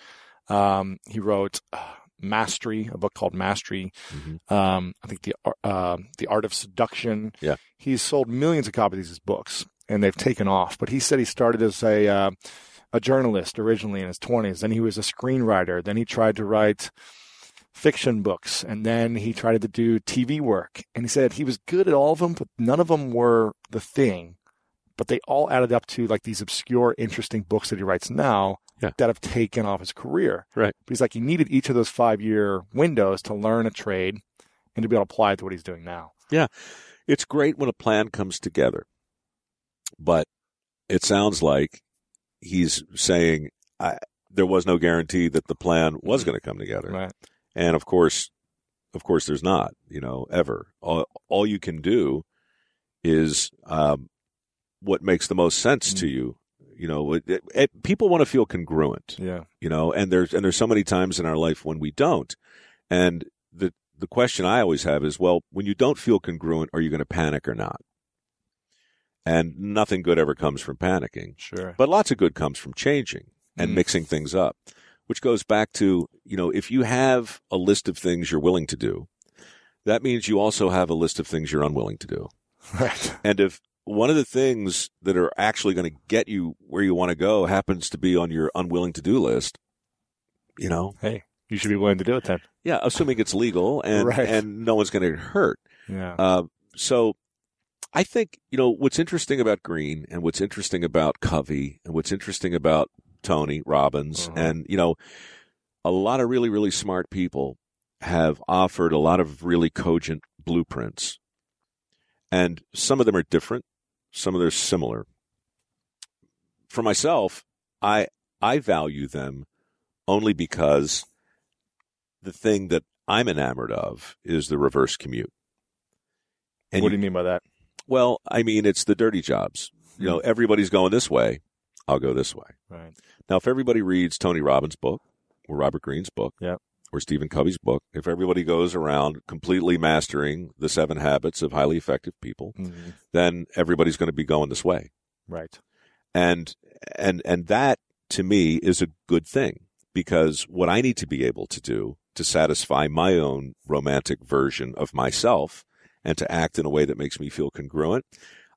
Um, he wrote uh, Mastery, a book called Mastery. Mhm. Um, I think the uh, the Art of Seduction. Yeah. He's sold millions of copies of his books, and they've taken off. But he said he started as a uh, a journalist originally in his 20s. Then he was a screenwriter. Then he tried to write fiction books, and then he tried to do TV work. And he said he was good at all of them, but none of them were the thing. But they all added up to like these obscure, interesting books that he writes now Yeah. that have taken off his career. Right. But he's like, he needed each of those five year windows to learn a trade and to be able to apply it to what he's doing now. Yeah. It's great when a plan comes together, but it sounds like he's saying I, there was no guarantee that the plan was going to come together. Right. And of course, of course, there's not, you know, ever. All, all you can do is um, what makes the most sense to you. You know, it, it, it- people want to feel congruent, Yeah. you know, and there's and there's so many times in our life when we don't. And the the question I always have is, well, when you don't feel congruent, are you going to panic or not? And nothing good ever comes from panicking. Sure. But lots of good comes from changing and Mm. mixing things up, which goes back to, you know, if you have a list of things you're willing to do, that means you also have a list of things you're unwilling to do. (laughs) Right. And if one of the things that are actually going to get you where you want to go happens to be on your unwilling to do list, you know, Hey, you should be willing to do it then. yeah, assuming it's legal and, (laughs) Right. and no one's going to get hurt. Yeah. Uh, so I think, you know, what's interesting about Greene and what's interesting about Covey and what's interesting about Tony Robbins Uh-huh. and, you know, a lot of really, really smart people have offered a lot of really cogent blueprints, and some of them are different, some of them are similar. For myself, I I value them only because the thing that I'm enamored of is the reverse commute. And what do you mean by that? Well, I mean it's the dirty jobs. You know, everybody's going this way. I'll go this way. Right. Now, if everybody reads Tony Robbins' book or Robert Greene's book Yep. or Stephen Covey's book, if everybody goes around completely mastering the seven habits of highly effective people, Mhm. then everybody's going to be going this way. Right. And and and that to me is a good thing because what I need to be able to do to satisfy my own romantic version of myself and to act in a way that makes me feel congruent,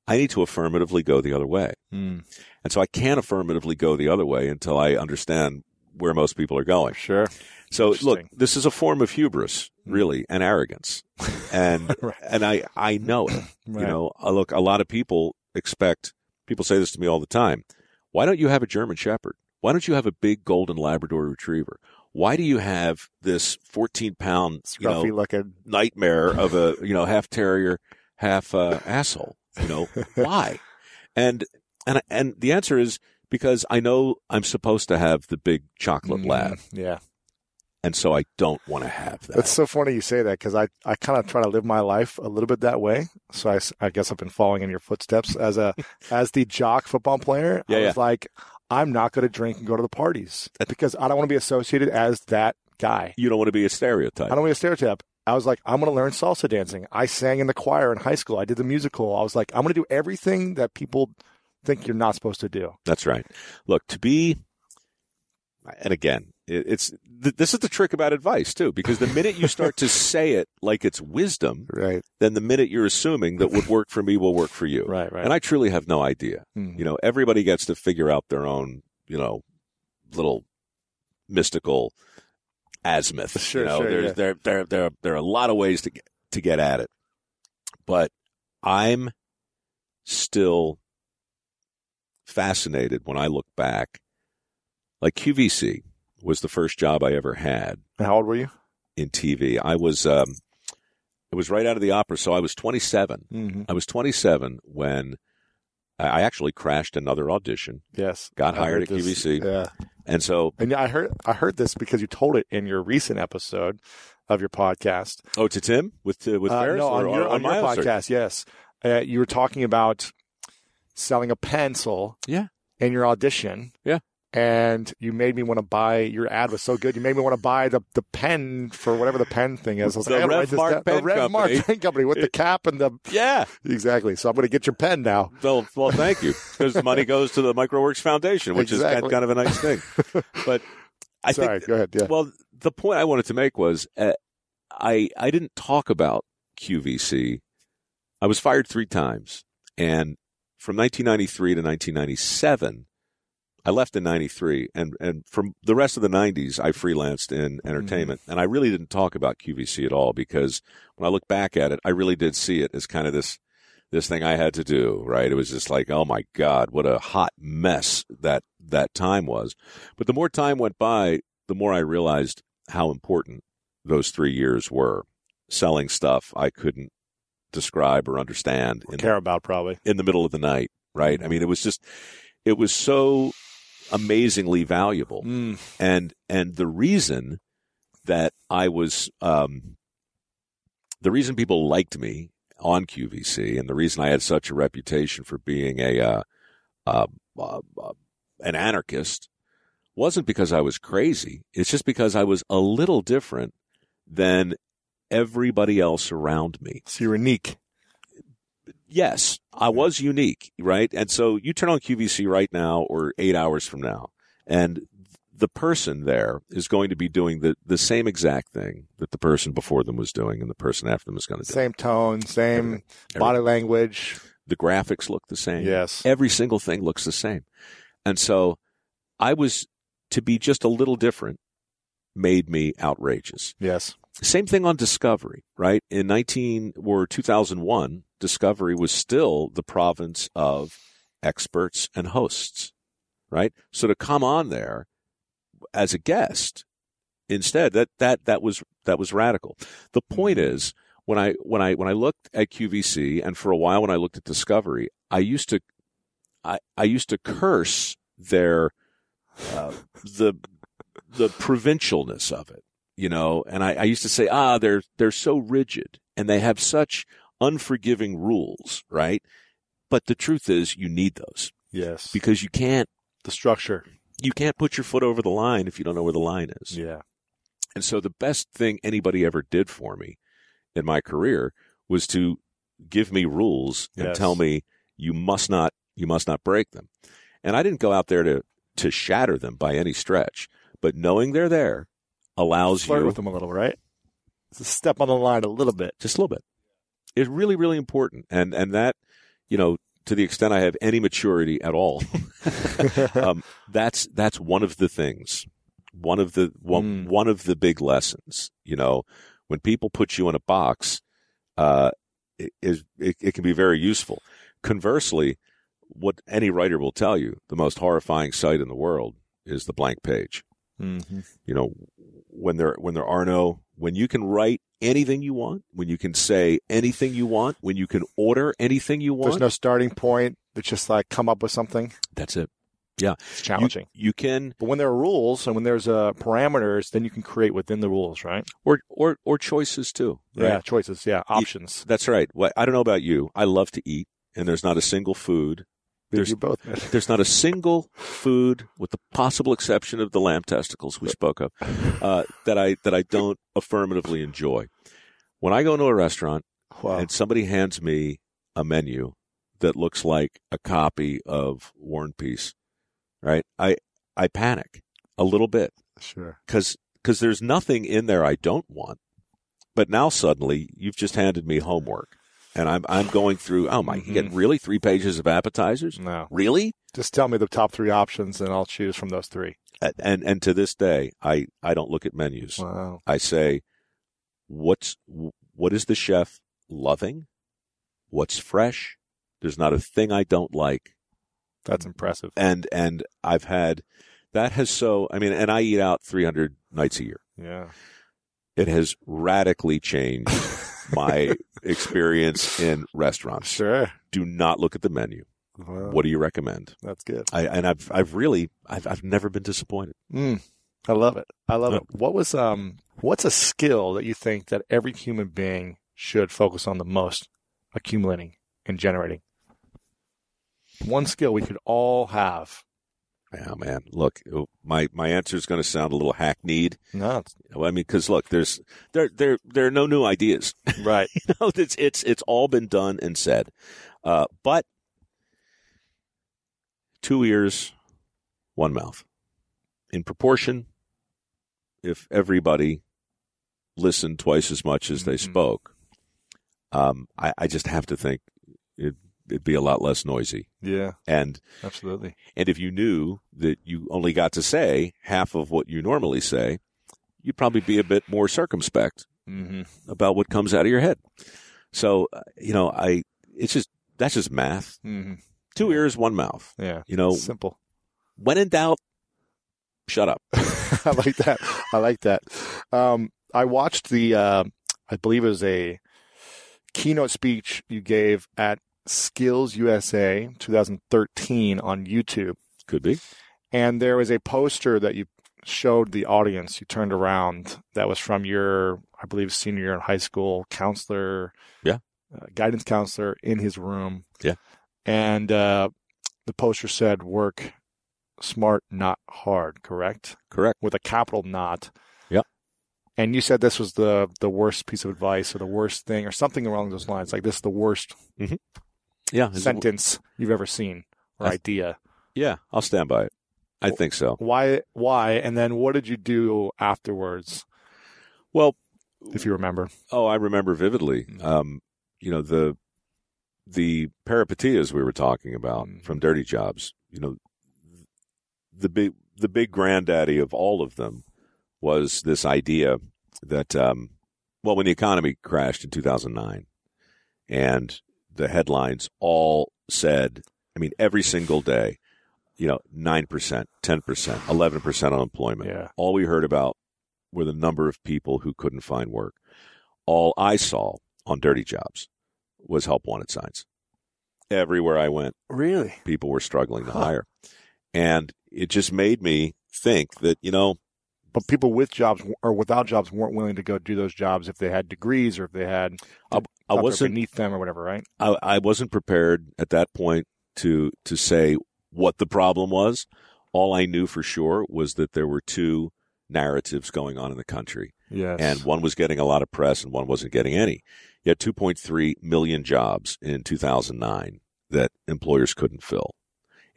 I need to affirmatively go the other way. Mm. And so I can't affirmatively go the other way until I understand where most people are going. Sure. So look, this is a form of hubris, really, and arrogance. And (laughs) Right. and I I know it. (clears throat) Right. You know, uh, look, a lot of people expect people say this to me all the time. Why don't you have a German shepherd? Why don't you have a big golden labrador retriever? Why do you have this 14 pound, you know, looking. nightmare of a you know half terrier, half uh, asshole. You know (laughs) why? And and and the answer is because I know I'm supposed to have the big chocolate lab, Mm, Yeah. and so I don't want to have that. It's so funny you say that because I, I kind of try to live my life a little bit that way. So I, I guess I've been following in your footsteps as a (laughs) as the jock football player. Yeah, I yeah. was like, I'm not going to drink and go to the parties because I don't want to be associated as that guy. you don't want to be a stereotype. I don't want to be a stereotype. I was like, I'm going to learn salsa dancing. I sang in the choir in high school. I did the musical. I was like, I'm going to do everything that people think you're not supposed to do. That's right. Look, to be, and again, it, it's th- this is the trick about advice too, because the minute you start to (laughs) say it like it's wisdom, Right. then the minute you're assuming that what worked for me will work for you. Right. Right. And I truly have no idea. Mhm. You know, everybody gets to figure out their own, you know, little mystical azimuth. Sure, you know, sure, there's yeah. there there there there are a lot of ways to get to get at it. But I'm still fascinated when I look back. Like QVC was the first job I ever had How old were you? in TV. I was um it was right out of the opera, so I was 27. Mm-hmm. I was 27 when I actually crashed another audition, Yes. got I hired at this. QVC, Yeah. and so And I heard I heard this because you told it in your recent episode of your podcast. oh to Tim with uh, with Uh, Ferris no, on your, on your my search? podcast, yes. Uh, you were talking about selling a pencil. Yeah. In your audition. Yeah. And you made me want to buy. Your ad was so good. You made me want to buy the, the pen for whatever the pen thing is. I was The like, Rev Mark. Pen the Rev Mark Company. Pen Company with the (laughs) cap and the Yeah. exactly. So I'm going to get your pen now. Well, well, thank you because the money goes to the mikeroweWORKS Foundation, which is kind of a nice thing. (laughs) But I Sorry, think go ahead. Yeah. Well, the point I wanted to make was uh, I I didn't talk about QVC. I was fired three times, and from 1993 to 1997, I left in '93, and and from the rest of the '90s, I freelanced in mm-hmm. entertainment, and I really didn't talk about QVC at all because when I look back at it, I really did see it as kind of this this thing I had to do. Right? It was just like, oh my god, what a hot mess that that time was. But the more time went by, the more I realized how important those three years were. Selling stuff I couldn't describe or understand in, Care about probably. in the middle of the night, right? I mean, it was just, it was so amazingly valuable. Mm. And, and the reason that I was, um, the reason people liked me on QVC and the reason I had such a reputation for being a, uh, uh, uh, uh, an anarchist wasn't because I was crazy. It's just because I was a little different than everybody else around me. So you're unique. Yes, I was unique, right? And so you turn on QVC right now or eight hours from now, and the person there is going to be doing the, the same exact thing that the person before them was doing and the person after them is going to do. Same tone, same Everything. body language. The graphics look the same. Yes. Every single thing looks the same. And so I was to be just a little different made me outrageous. Yes. Same thing on Discovery, right? In 19 or 2001, Discovery was still the province of experts and hosts, right? So to come on there as a guest instead, that, that, that was, that was radical. The point is, when I when I when I looked at QVC and for a while when I looked at Discovery, I used to I, I used to curse their uh, the the provincialness of it, you know, and I, I used to say, ah, they're they're so rigid and they have such unforgiving rules, right? But the truth is, you need those Yes. because you can't the structure. you can't put your foot over the line if you don't know where the line is. Yeah. And so the best thing anybody ever did for me in my career was to give me rules and Yes. tell me you must not you must not break them. And I didn't go out there to to shatter them by any stretch, but knowing they're there allows Flirt you with them a little, right? A step on the line a little bit. just a little bit. It's really really important. And and that you know to the extent I have any maturity at all (laughs) um, that's that's one of the things one of the one, Mm. one of the big lessons you know. When people put you in a box uh it, is it, it can be very useful. Conversely what any writer will tell you the most horrifying sight in the world is the blank page Mm-hmm. you know when there when there are no when you can write anything you want when you can say anything you want when you can order anything you want There's no starting point. It's just like come up with something. that's it Yeah, It's challenging. you, you can but when there are rules and when there's uh, parameters, then you can create within the rules, right? or or or choices too right? Yeah, choices. Yeah, options. That's right. Well, I don't know about you. I love to eat, and there's not a single food. There's both. (laughs) there's not a single food, with the possible exception of the lamb testicles we spoke of, (laughs) uh, that I that I don't affirmatively enjoy. When I go into a restaurant Wow. and somebody hands me a menu that looks like a copy of War and Peace, right? I I panic a little bit Sure. because because there's nothing in there I don't want. But now suddenly you've just handed me homework, and I'm I'm going through. Oh my! You get mm-hmm. really three pages of appetizers? No. Really? Just tell me the top three options and I'll choose from those three. A- And and to this day, I I don't look at menus. Wow. I say, what's what is the chef loving? What's fresh? There's not a thing I don't like. That's impressive. And and I've had that has so. I mean, and I eat out 300 nights a year. Yeah. it has radically changed (laughs) my experience in restaurants. Sure. Do not look at the menu. What do you recommend? That's good. I, and I've I've really I've I've never been disappointed. Mm, I love it. I love it. What was um what's a skill that you think that every human being should focus on the most accumulating and generating? One skill we could all have. Yeah, man. Look, my my answer is going to sound a little hackneyed. No, I mean, because look, there's there there there are no new ideas. (laughs) right. you know, it's it's it's all been done and said. Uh, but two ears, one mouth. In proportion, if everybody listened twice as much as they Mhm. spoke, um, I, I just have to think it, it'd be a lot less noisy. Yeah, And absolutely. and if you knew that you only got to say half of what you normally say, you'd probably be a bit more circumspect Mm-hmm. about what comes out of your head. So, uh, you know, I, it's just, that's just math. Mm-hmm. Two ears, one mouth. Yeah. You know, Simple. when in doubt, shut up. (laughs) I like that. I like that. Um, I watched the, uh, I believe it was a keynote speech you gave at SkillsUSA 2013 on YouTube. Could be. And there was a poster that you showed the audience. You turned around that was from your, I believe, senior year in high school counselor, Yeah. uh, guidance counselor in his room. Yeah. And uh, the poster said, "Work smart, not hard." Correct, Correct. with a capital not. Yep. And you said this was the the worst piece of advice or the worst thing or something along those lines. Like this is the worst Yeah. sentence you've ever seen or I- idea. Yeah. I'll stand by it. I think so. Why? Why? And then what did you do afterwards, Well, if you remember? oh, I remember vividly. Um, you know, the, the peripeteias we were talking about Mhm. from Dirty Jobs, you know, the big, the big granddaddy of all of them was this idea that, um, well, when the economy crashed in 2009 and the headlines all said, I mean, every single day, you know, 9%, 10%, 11% unemployment. Yeah. All we heard about were the number of people who couldn't find work. All I saw on dirty jobs was help wanted signs. Everywhere I went, Really? people were struggling to Huh. hire. And it just made me think that, you know, But people with jobs or without jobs weren't willing to go do those jobs if they had degrees or if they had I thought they were wasn't beneath them or whatever, right? I, I wasn't prepared at that point to to say what the problem was. All I knew for sure was that there were two narratives going on in the country, Yes. and one was getting a lot of press, and one wasn't getting any. You had 2.3 million jobs in 2009 that employers couldn't fill,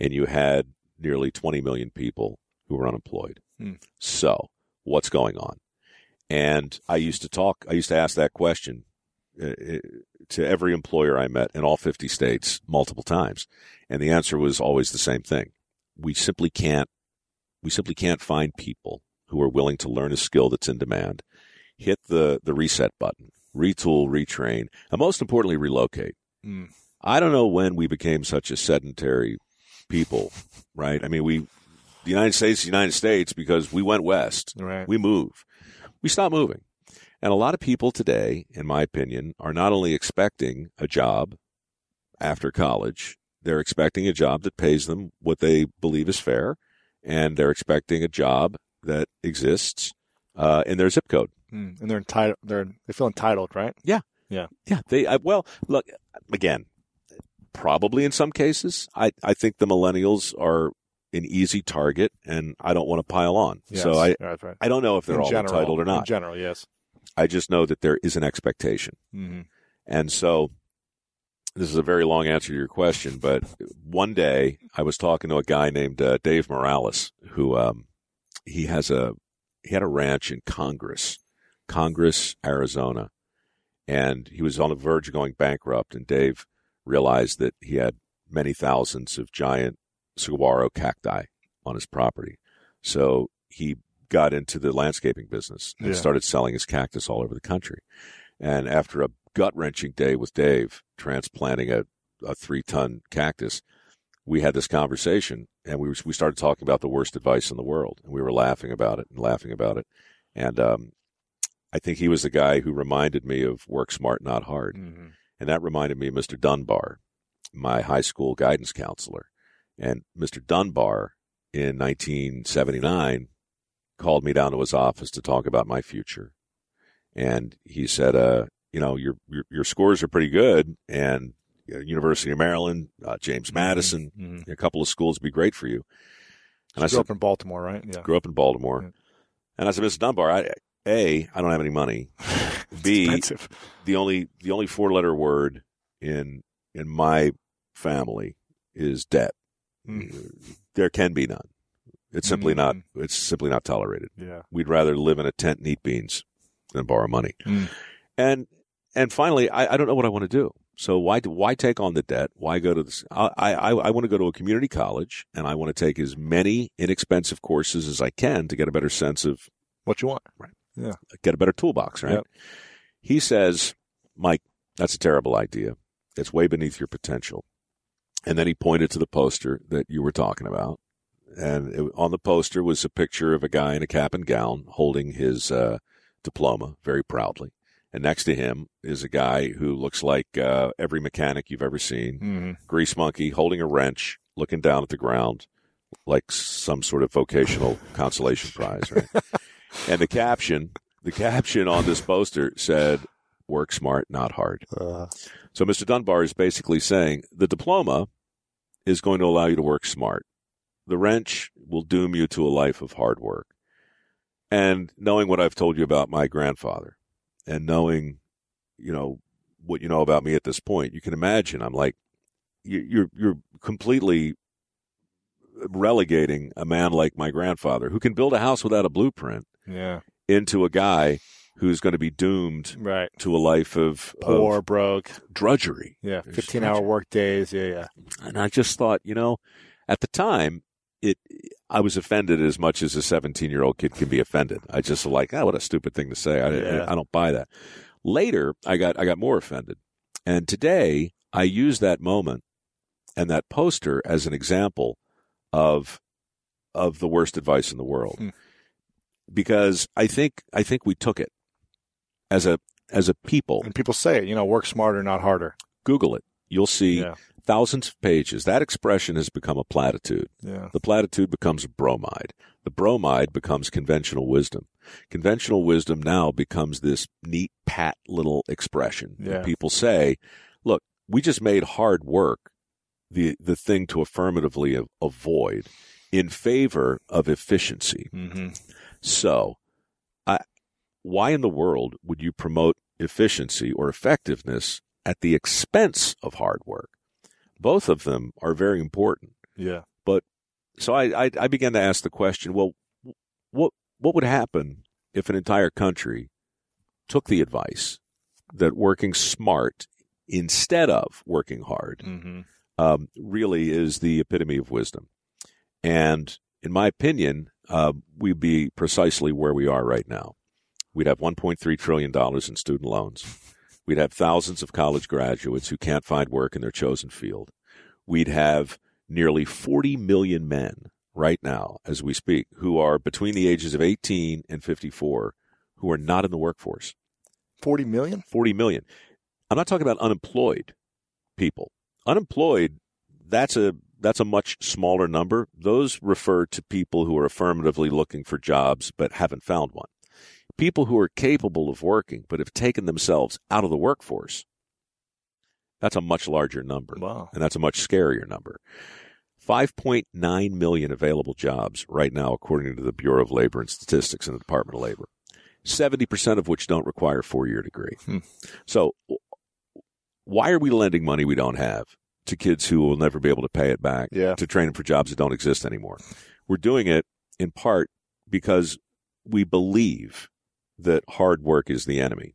and you had nearly 20 million people who were unemployed. Hmm. So, what's going on? And I used to talk. I used to ask that question to every employer I met in all 50 states multiple times. And the answer was always the same thing. We simply can't, we simply can't find people who are willing to learn a skill that's in demand, hit the, the reset button, retool, retrain, and most importantly, relocate. Mm. I don't know when we became such a sedentary people, right? I mean, we, the United States, is the United States, because we went west. Right. We move. We stop moving. And a lot of people today, in my opinion, are not only expecting a job after college, they're expecting a job that pays them what they believe is fair, and they're expecting a job that exists uh, in their zip code. Mm. And they're entitled. They're they feel entitled, right? Yeah, yeah, yeah. they I, well look again. Probably in some cases, I I think the millennials are an easy target, and I don't want to pile on. Yes. So I that's right. I don't know if they're in all general, entitled or In not. general, yes. I just know that there is an expectation. hmm And so this is a very long answer to your question, but one day I was talking to a guy named uh, Dave Morales who um, he has a he had a ranch in Congress, Congress, Arizona, and he was on the verge of going bankrupt. And Dave realized that he had many thousands of giant saguaro cacti on his property, so he got into the landscaping business and Yeah. started selling his cactus all over the country. And after a gut wrenching day with Dave transplanting a, a three ton cactus, we had this conversation and we, we started talking about the worst advice in the world. And we were laughing about it and laughing about it. And um, I think he was the guy who reminded me of work smart, not hard. hmm And that reminded me of Mr. Dunbar, my high school guidance counselor. And Mr. Dunbar in 1979 called me down to his office to talk about my future. And he said, uh, you know, your, your, your scores are pretty good and uh, University of Maryland, uh, James Madison, hmm a couple of schools would be great for you. And I grew said, up in Baltimore, right? Yeah. grew up in Baltimore. Yeah. And I said, Mr. Dunbar, I, A, I don't have any money. (laughs) B, Expensive. the only the only four letter word in in my family is debt. Mm. There can be none. It's simply not Mm. it's simply not tolerated. Yeah. We'd rather live in a tent and eat beans than borrow money. Mm. And and finally, I, I don't know what I want to do. So why why take on the debt? Why go to this? I I, I want to go to a community college and I want to take as many inexpensive courses as I can to get a better sense of What you want? Right. Yeah. Get a better toolbox, right? Yep. He says, Mike, that's a terrible idea. It's way beneath your potential. And then he pointed to the poster that you were talking about. And it, on the poster was a picture of a guy in a cap and gown holding his uh, diploma very proudly. And next to him is a guy who looks like uh, every mechanic you've ever seen hmm grease monkey holding a wrench, looking down at the ground like some sort of vocational (laughs) consolation prize, right? and the caption, the caption on this poster said, "Work smart, not hard." Uh, So Mr. Dunbar is basically saying the diploma is going to allow you to work smart. The wrench will doom you to a life of hard work. And knowing what I've told you about my grandfather and knowing, you know, what you know about me at this point, you can imagine I'm like, you- you're, you're completely relegating a man like my grandfather who can build a house without a blueprint yeah. into a guy who's going to be doomed Right. to a life of, Poor, of broke. drudgery. Yeah. There's 15 hour work days. Yeah. Yeah. And I just thought, you know, at the time, it I was offended as much as a 17 year old kid can be offended. I just like, oh, what a stupid thing to say. I, Yeah. I, I don't buy that. Later, I got I got more offended, and today I use that moment and that poster as an example of of the worst advice in the world, Hmm. because I think I think we took it as a as a people. And people say it, you know, work smarter, not harder. Google it. You'll see Yeah. Thousands of pages. That expression has become a platitude. Yeah. The platitude becomes a bromide. The bromide becomes conventional wisdom. Conventional wisdom now becomes this neat, pat little expression. Yeah. people say, look, we just made hard work the, the thing to affirmatively avoid in favor of efficiency. Mm-hmm. So, I, why in the world would you promote efficiency or effectiveness at the expense of hard work? Both of them are very important. Yeah. But so I, I, I began to ask the question: Well, what what would happen if an entire country took the advice that working smart instead of working hard Mm-hmm. um, really is the epitome of wisdom? And in my opinion, uh, we'd be precisely where we are right now. We'd have 1.3 trillion dollars in student loans. We'd have thousands of college graduates who can't find work in their chosen field. We'd have nearly 40 million men right now, as we speak, who are between the ages of 18 and 54 who are not in the workforce. 40 million? 40 million. I'm not talking about unemployed people. Unemployed, that's a that's a much smaller number. Those refer to people who are affirmatively looking for jobs but haven't found one. People who are capable of working but have taken themselves out of the workforce. That's a much larger number. Wow. And that's a much scarier number. 5.9 million available jobs right now, according to the Bureau of Labor and Statistics and the Department of Labor. 70% of which don't require a four year degree. Hmm. So, why are we lending money we don't have to kids who will never be able to pay it back Yeah. to train them for jobs that don't exist anymore? We're doing it in part because we believe that hard work is the enemy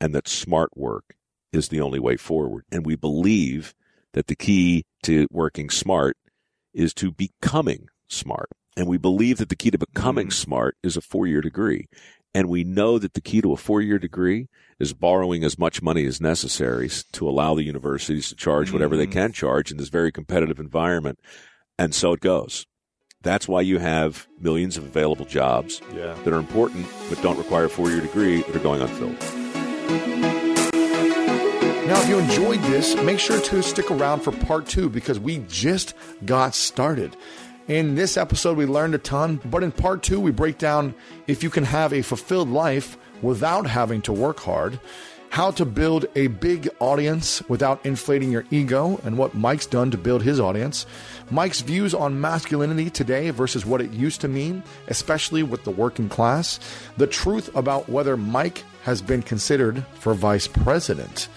and that smart work is the only way forward. And we believe that the key to working smart is to becoming smart. And we believe that the key to becoming mm-hmm. smart is a four year degree. And we know that the key to a four year degree is borrowing as much money as necessary to allow the universities to charge whatever they mm-hmm. can charge in this very competitive environment. And so it goes. That's why you have millions of available jobs Yeah. that are important but don't require a four year degree that are going unfilled. Now, if you enjoyed this, make sure to stick around for part two because we just got started. In this episode, we learned a ton, but in part two, we break down if you can have a fulfilled life without having to work hard, how to build a big audience without inflating your ego, and what Mike's done to build his audience, Mike's views on masculinity today versus what it used to mean, especially with the working class, the truth about whether Mike has been considered for vice president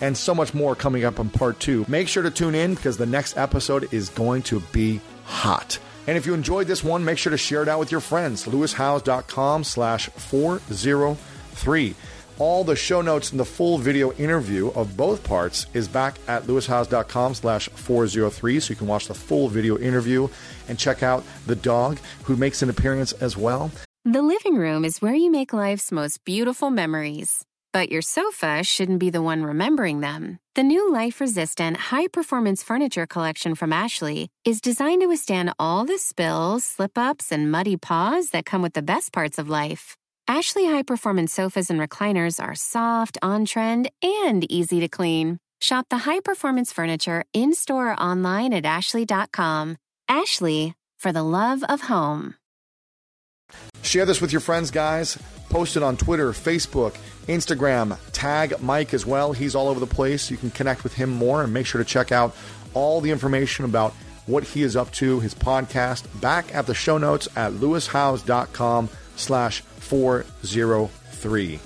and so much more coming up in part two. Make sure to tune in because the next episode is going to be hot. And if you enjoyed this one, make sure to share it out with your friends. LewisHowes.com slash 403. All the show notes and the full video interview of both parts is back at lewishowes.com slash 403 so you can watch the full video interview and check out the dog who makes an appearance as well. The living room is where you make life's most beautiful memories. But your sofa shouldn't be the one remembering them. The new life resistant, high performance furniture collection from Ashley is designed to withstand all the spills, slip ups, and muddy paws that come with the best parts of life. Ashley high performance sofas and recliners are soft, on trend, and easy to clean. Shop the high performance furniture in store or online at ashley.com. Ashley, for the love of home. Share this with your friends, guys. Post it on Twitter, Facebook, Instagram. Tag Mike as well. He's all over the place. You can connect with him more and make sure to check out all the information about what he is up to, his podcast, back at the show notes at lewishowes.com slash 403.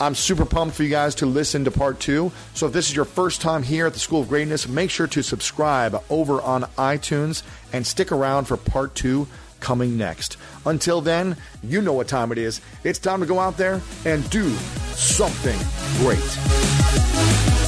I'm super pumped for you guys to listen to part two. So if this is your first time here at the School of Greatness, make sure to subscribe over on iTunes and stick around for part two coming next. Until then, you know what time it is. It's time to go out there and do something great.